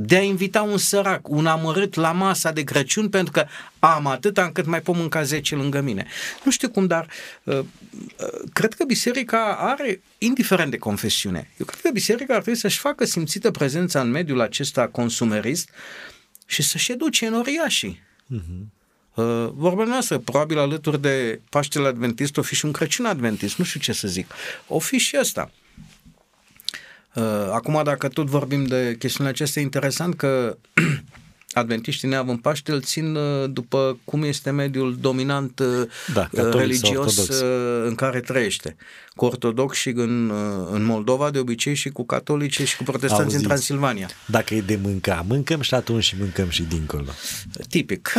de a invita un sărac, un amărât la masa de Crăciun pentru că am atâta încât mai pot mânca 10 lângă mine. Nu știu cum, dar uh, uh, cred că biserica are, indiferent de confesiune, eu cred că biserica ar trebui să-și facă simțită prezența în mediul acesta consumerist și să-și educe în oriașii. Uh-huh. Uh, vorba noastră, probabil alături de Paștele Adventist o fi și un Crăciun Adventist, nu știu ce să zic. O fi și ăsta. Uh, acum, dacă tot vorbim de chestiunea acestea, e interesant că [CLEARS THROAT] adventiștii neavând Paște îl țin uh, după cum este mediul dominant uh, da, religios în care trăiește. Cu ortodoxi în, în Moldova de obicei și cu catolici și cu protestanți Auziți, în Transilvania. Dacă e de mânca, mâncăm și atunci și mâncăm și dincolo. Tipic.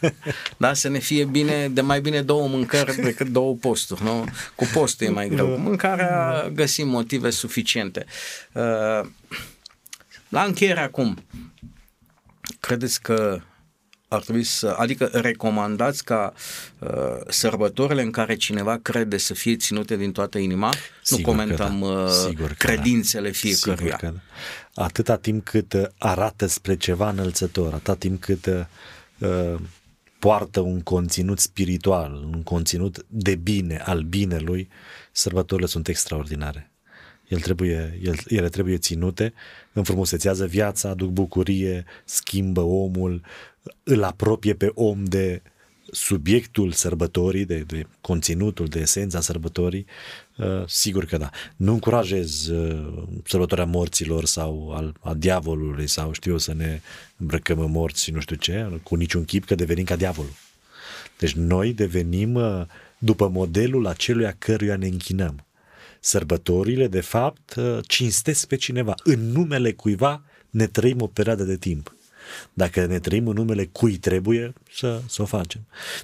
[LAUGHS] da, să ne fie bine, de mai bine două mâncări decât două posturi. Nu? Cu postul e mai greu. Cu mâncarea găsim motive suficiente. La încheiere acum, credeți că ar trebui să, adică recomandați ca uh, sărbătorile în care cineva crede să fie ținute din toată inima? Sigur nu comentăm da. Sigur uh, credințele da. fiecăruia. Sigur că da. Atâta timp cât uh, arată spre ceva înălțător, atâta timp cât uh, uh, poartă un conținut spiritual, un conținut de bine, al binelui, sărbătorile sunt extraordinare. El trebuie, el, ele trebuie ținute, înfrumusețează viața, aduc bucurie, schimbă omul, îl apropie pe om de subiectul sărbătorii, de, de conținutul, de esența sărbătorii, uh, sigur că da. Nu încurajez uh, sărbătoarea morților sau al, a diavolului sau știu să ne îmbrăcăm în morți și nu știu ce, cu niciun chip că devenim ca diavolul. Deci noi devenim uh, după modelul acelui căruia ne închinăm. Sărbătorile, de fapt, cinstesc pe cineva. În numele cuiva ne trăim o perioadă de timp. Dacă ne trăim în numele cui trebuie, să, să o facem.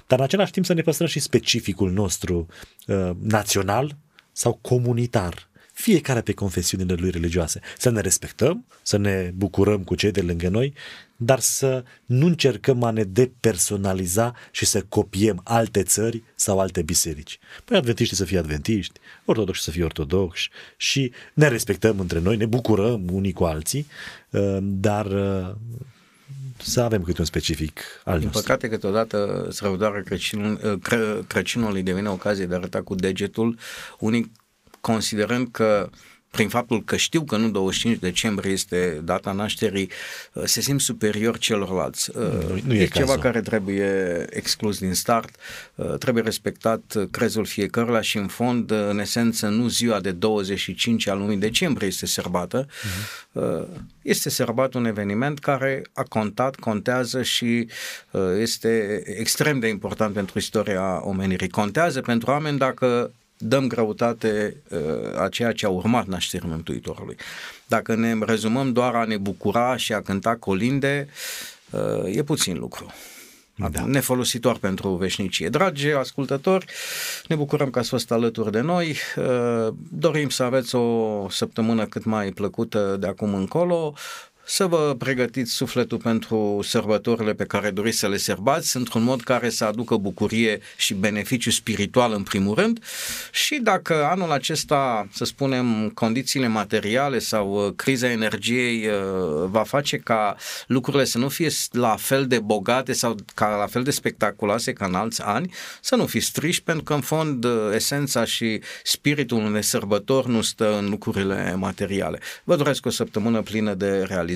Dar în același timp să ne păstrăm și specificul nostru uh, național sau comunitar fiecare pe confesiunile lui religioase. Să ne respectăm, să ne bucurăm cu cei de lângă noi, dar să nu încercăm a ne depersonaliza și să copiem alte țări sau alte biserici. Păi adventiști să fie adventiști, ortodoxi să fie ortodoxi și ne respectăm între noi, ne bucurăm unii cu alții, uh, dar uh, să avem câte un specific al Din nostru. păcate, câteodată sărbătoarea Crăciunului, Crăciunului devine ocazie de a arăta cu degetul, unii considerând că prin faptul că știu că nu 25 decembrie este data nașterii, uh, se simt superior celorlalți. Uh, nu, nu e, e ceva cazul. care trebuie exclus din start, uh, trebuie respectat crezul fiecăruia și în fond, în esență, nu ziua de 25 al lunii decembrie este sărbată, uh-huh. este sărbat un eveniment care a contat, contează și este extrem de important pentru istoria omenirii. Contează pentru oameni dacă dăm greutate uh, a ceea ce a urmat nașterii Mântuitorului. Dacă ne rezumăm doar a ne bucura și a cânta colinde, uh, e puțin lucru. Da. Nefolositor pentru veșnicie. Dragi ascultători, ne bucurăm că ați fost alături de noi. Uh, dorim să aveți o săptămână cât mai plăcută de acum încolo să vă pregătiți sufletul pentru sărbătorile pe care doriți să le serbați într-un mod care să aducă bucurie și beneficiu spiritual în primul rând și dacă anul acesta, să spunem, condițiile materiale sau uh, criza energiei uh, va face ca lucrurile să nu fie la fel de bogate sau ca la fel de spectaculoase ca în alți ani, să nu fiți triși pentru că în fond uh, esența și spiritul unei sărbători nu stă în lucrurile materiale. Vă doresc o săptămână plină de realizare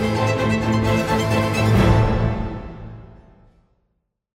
Thank you.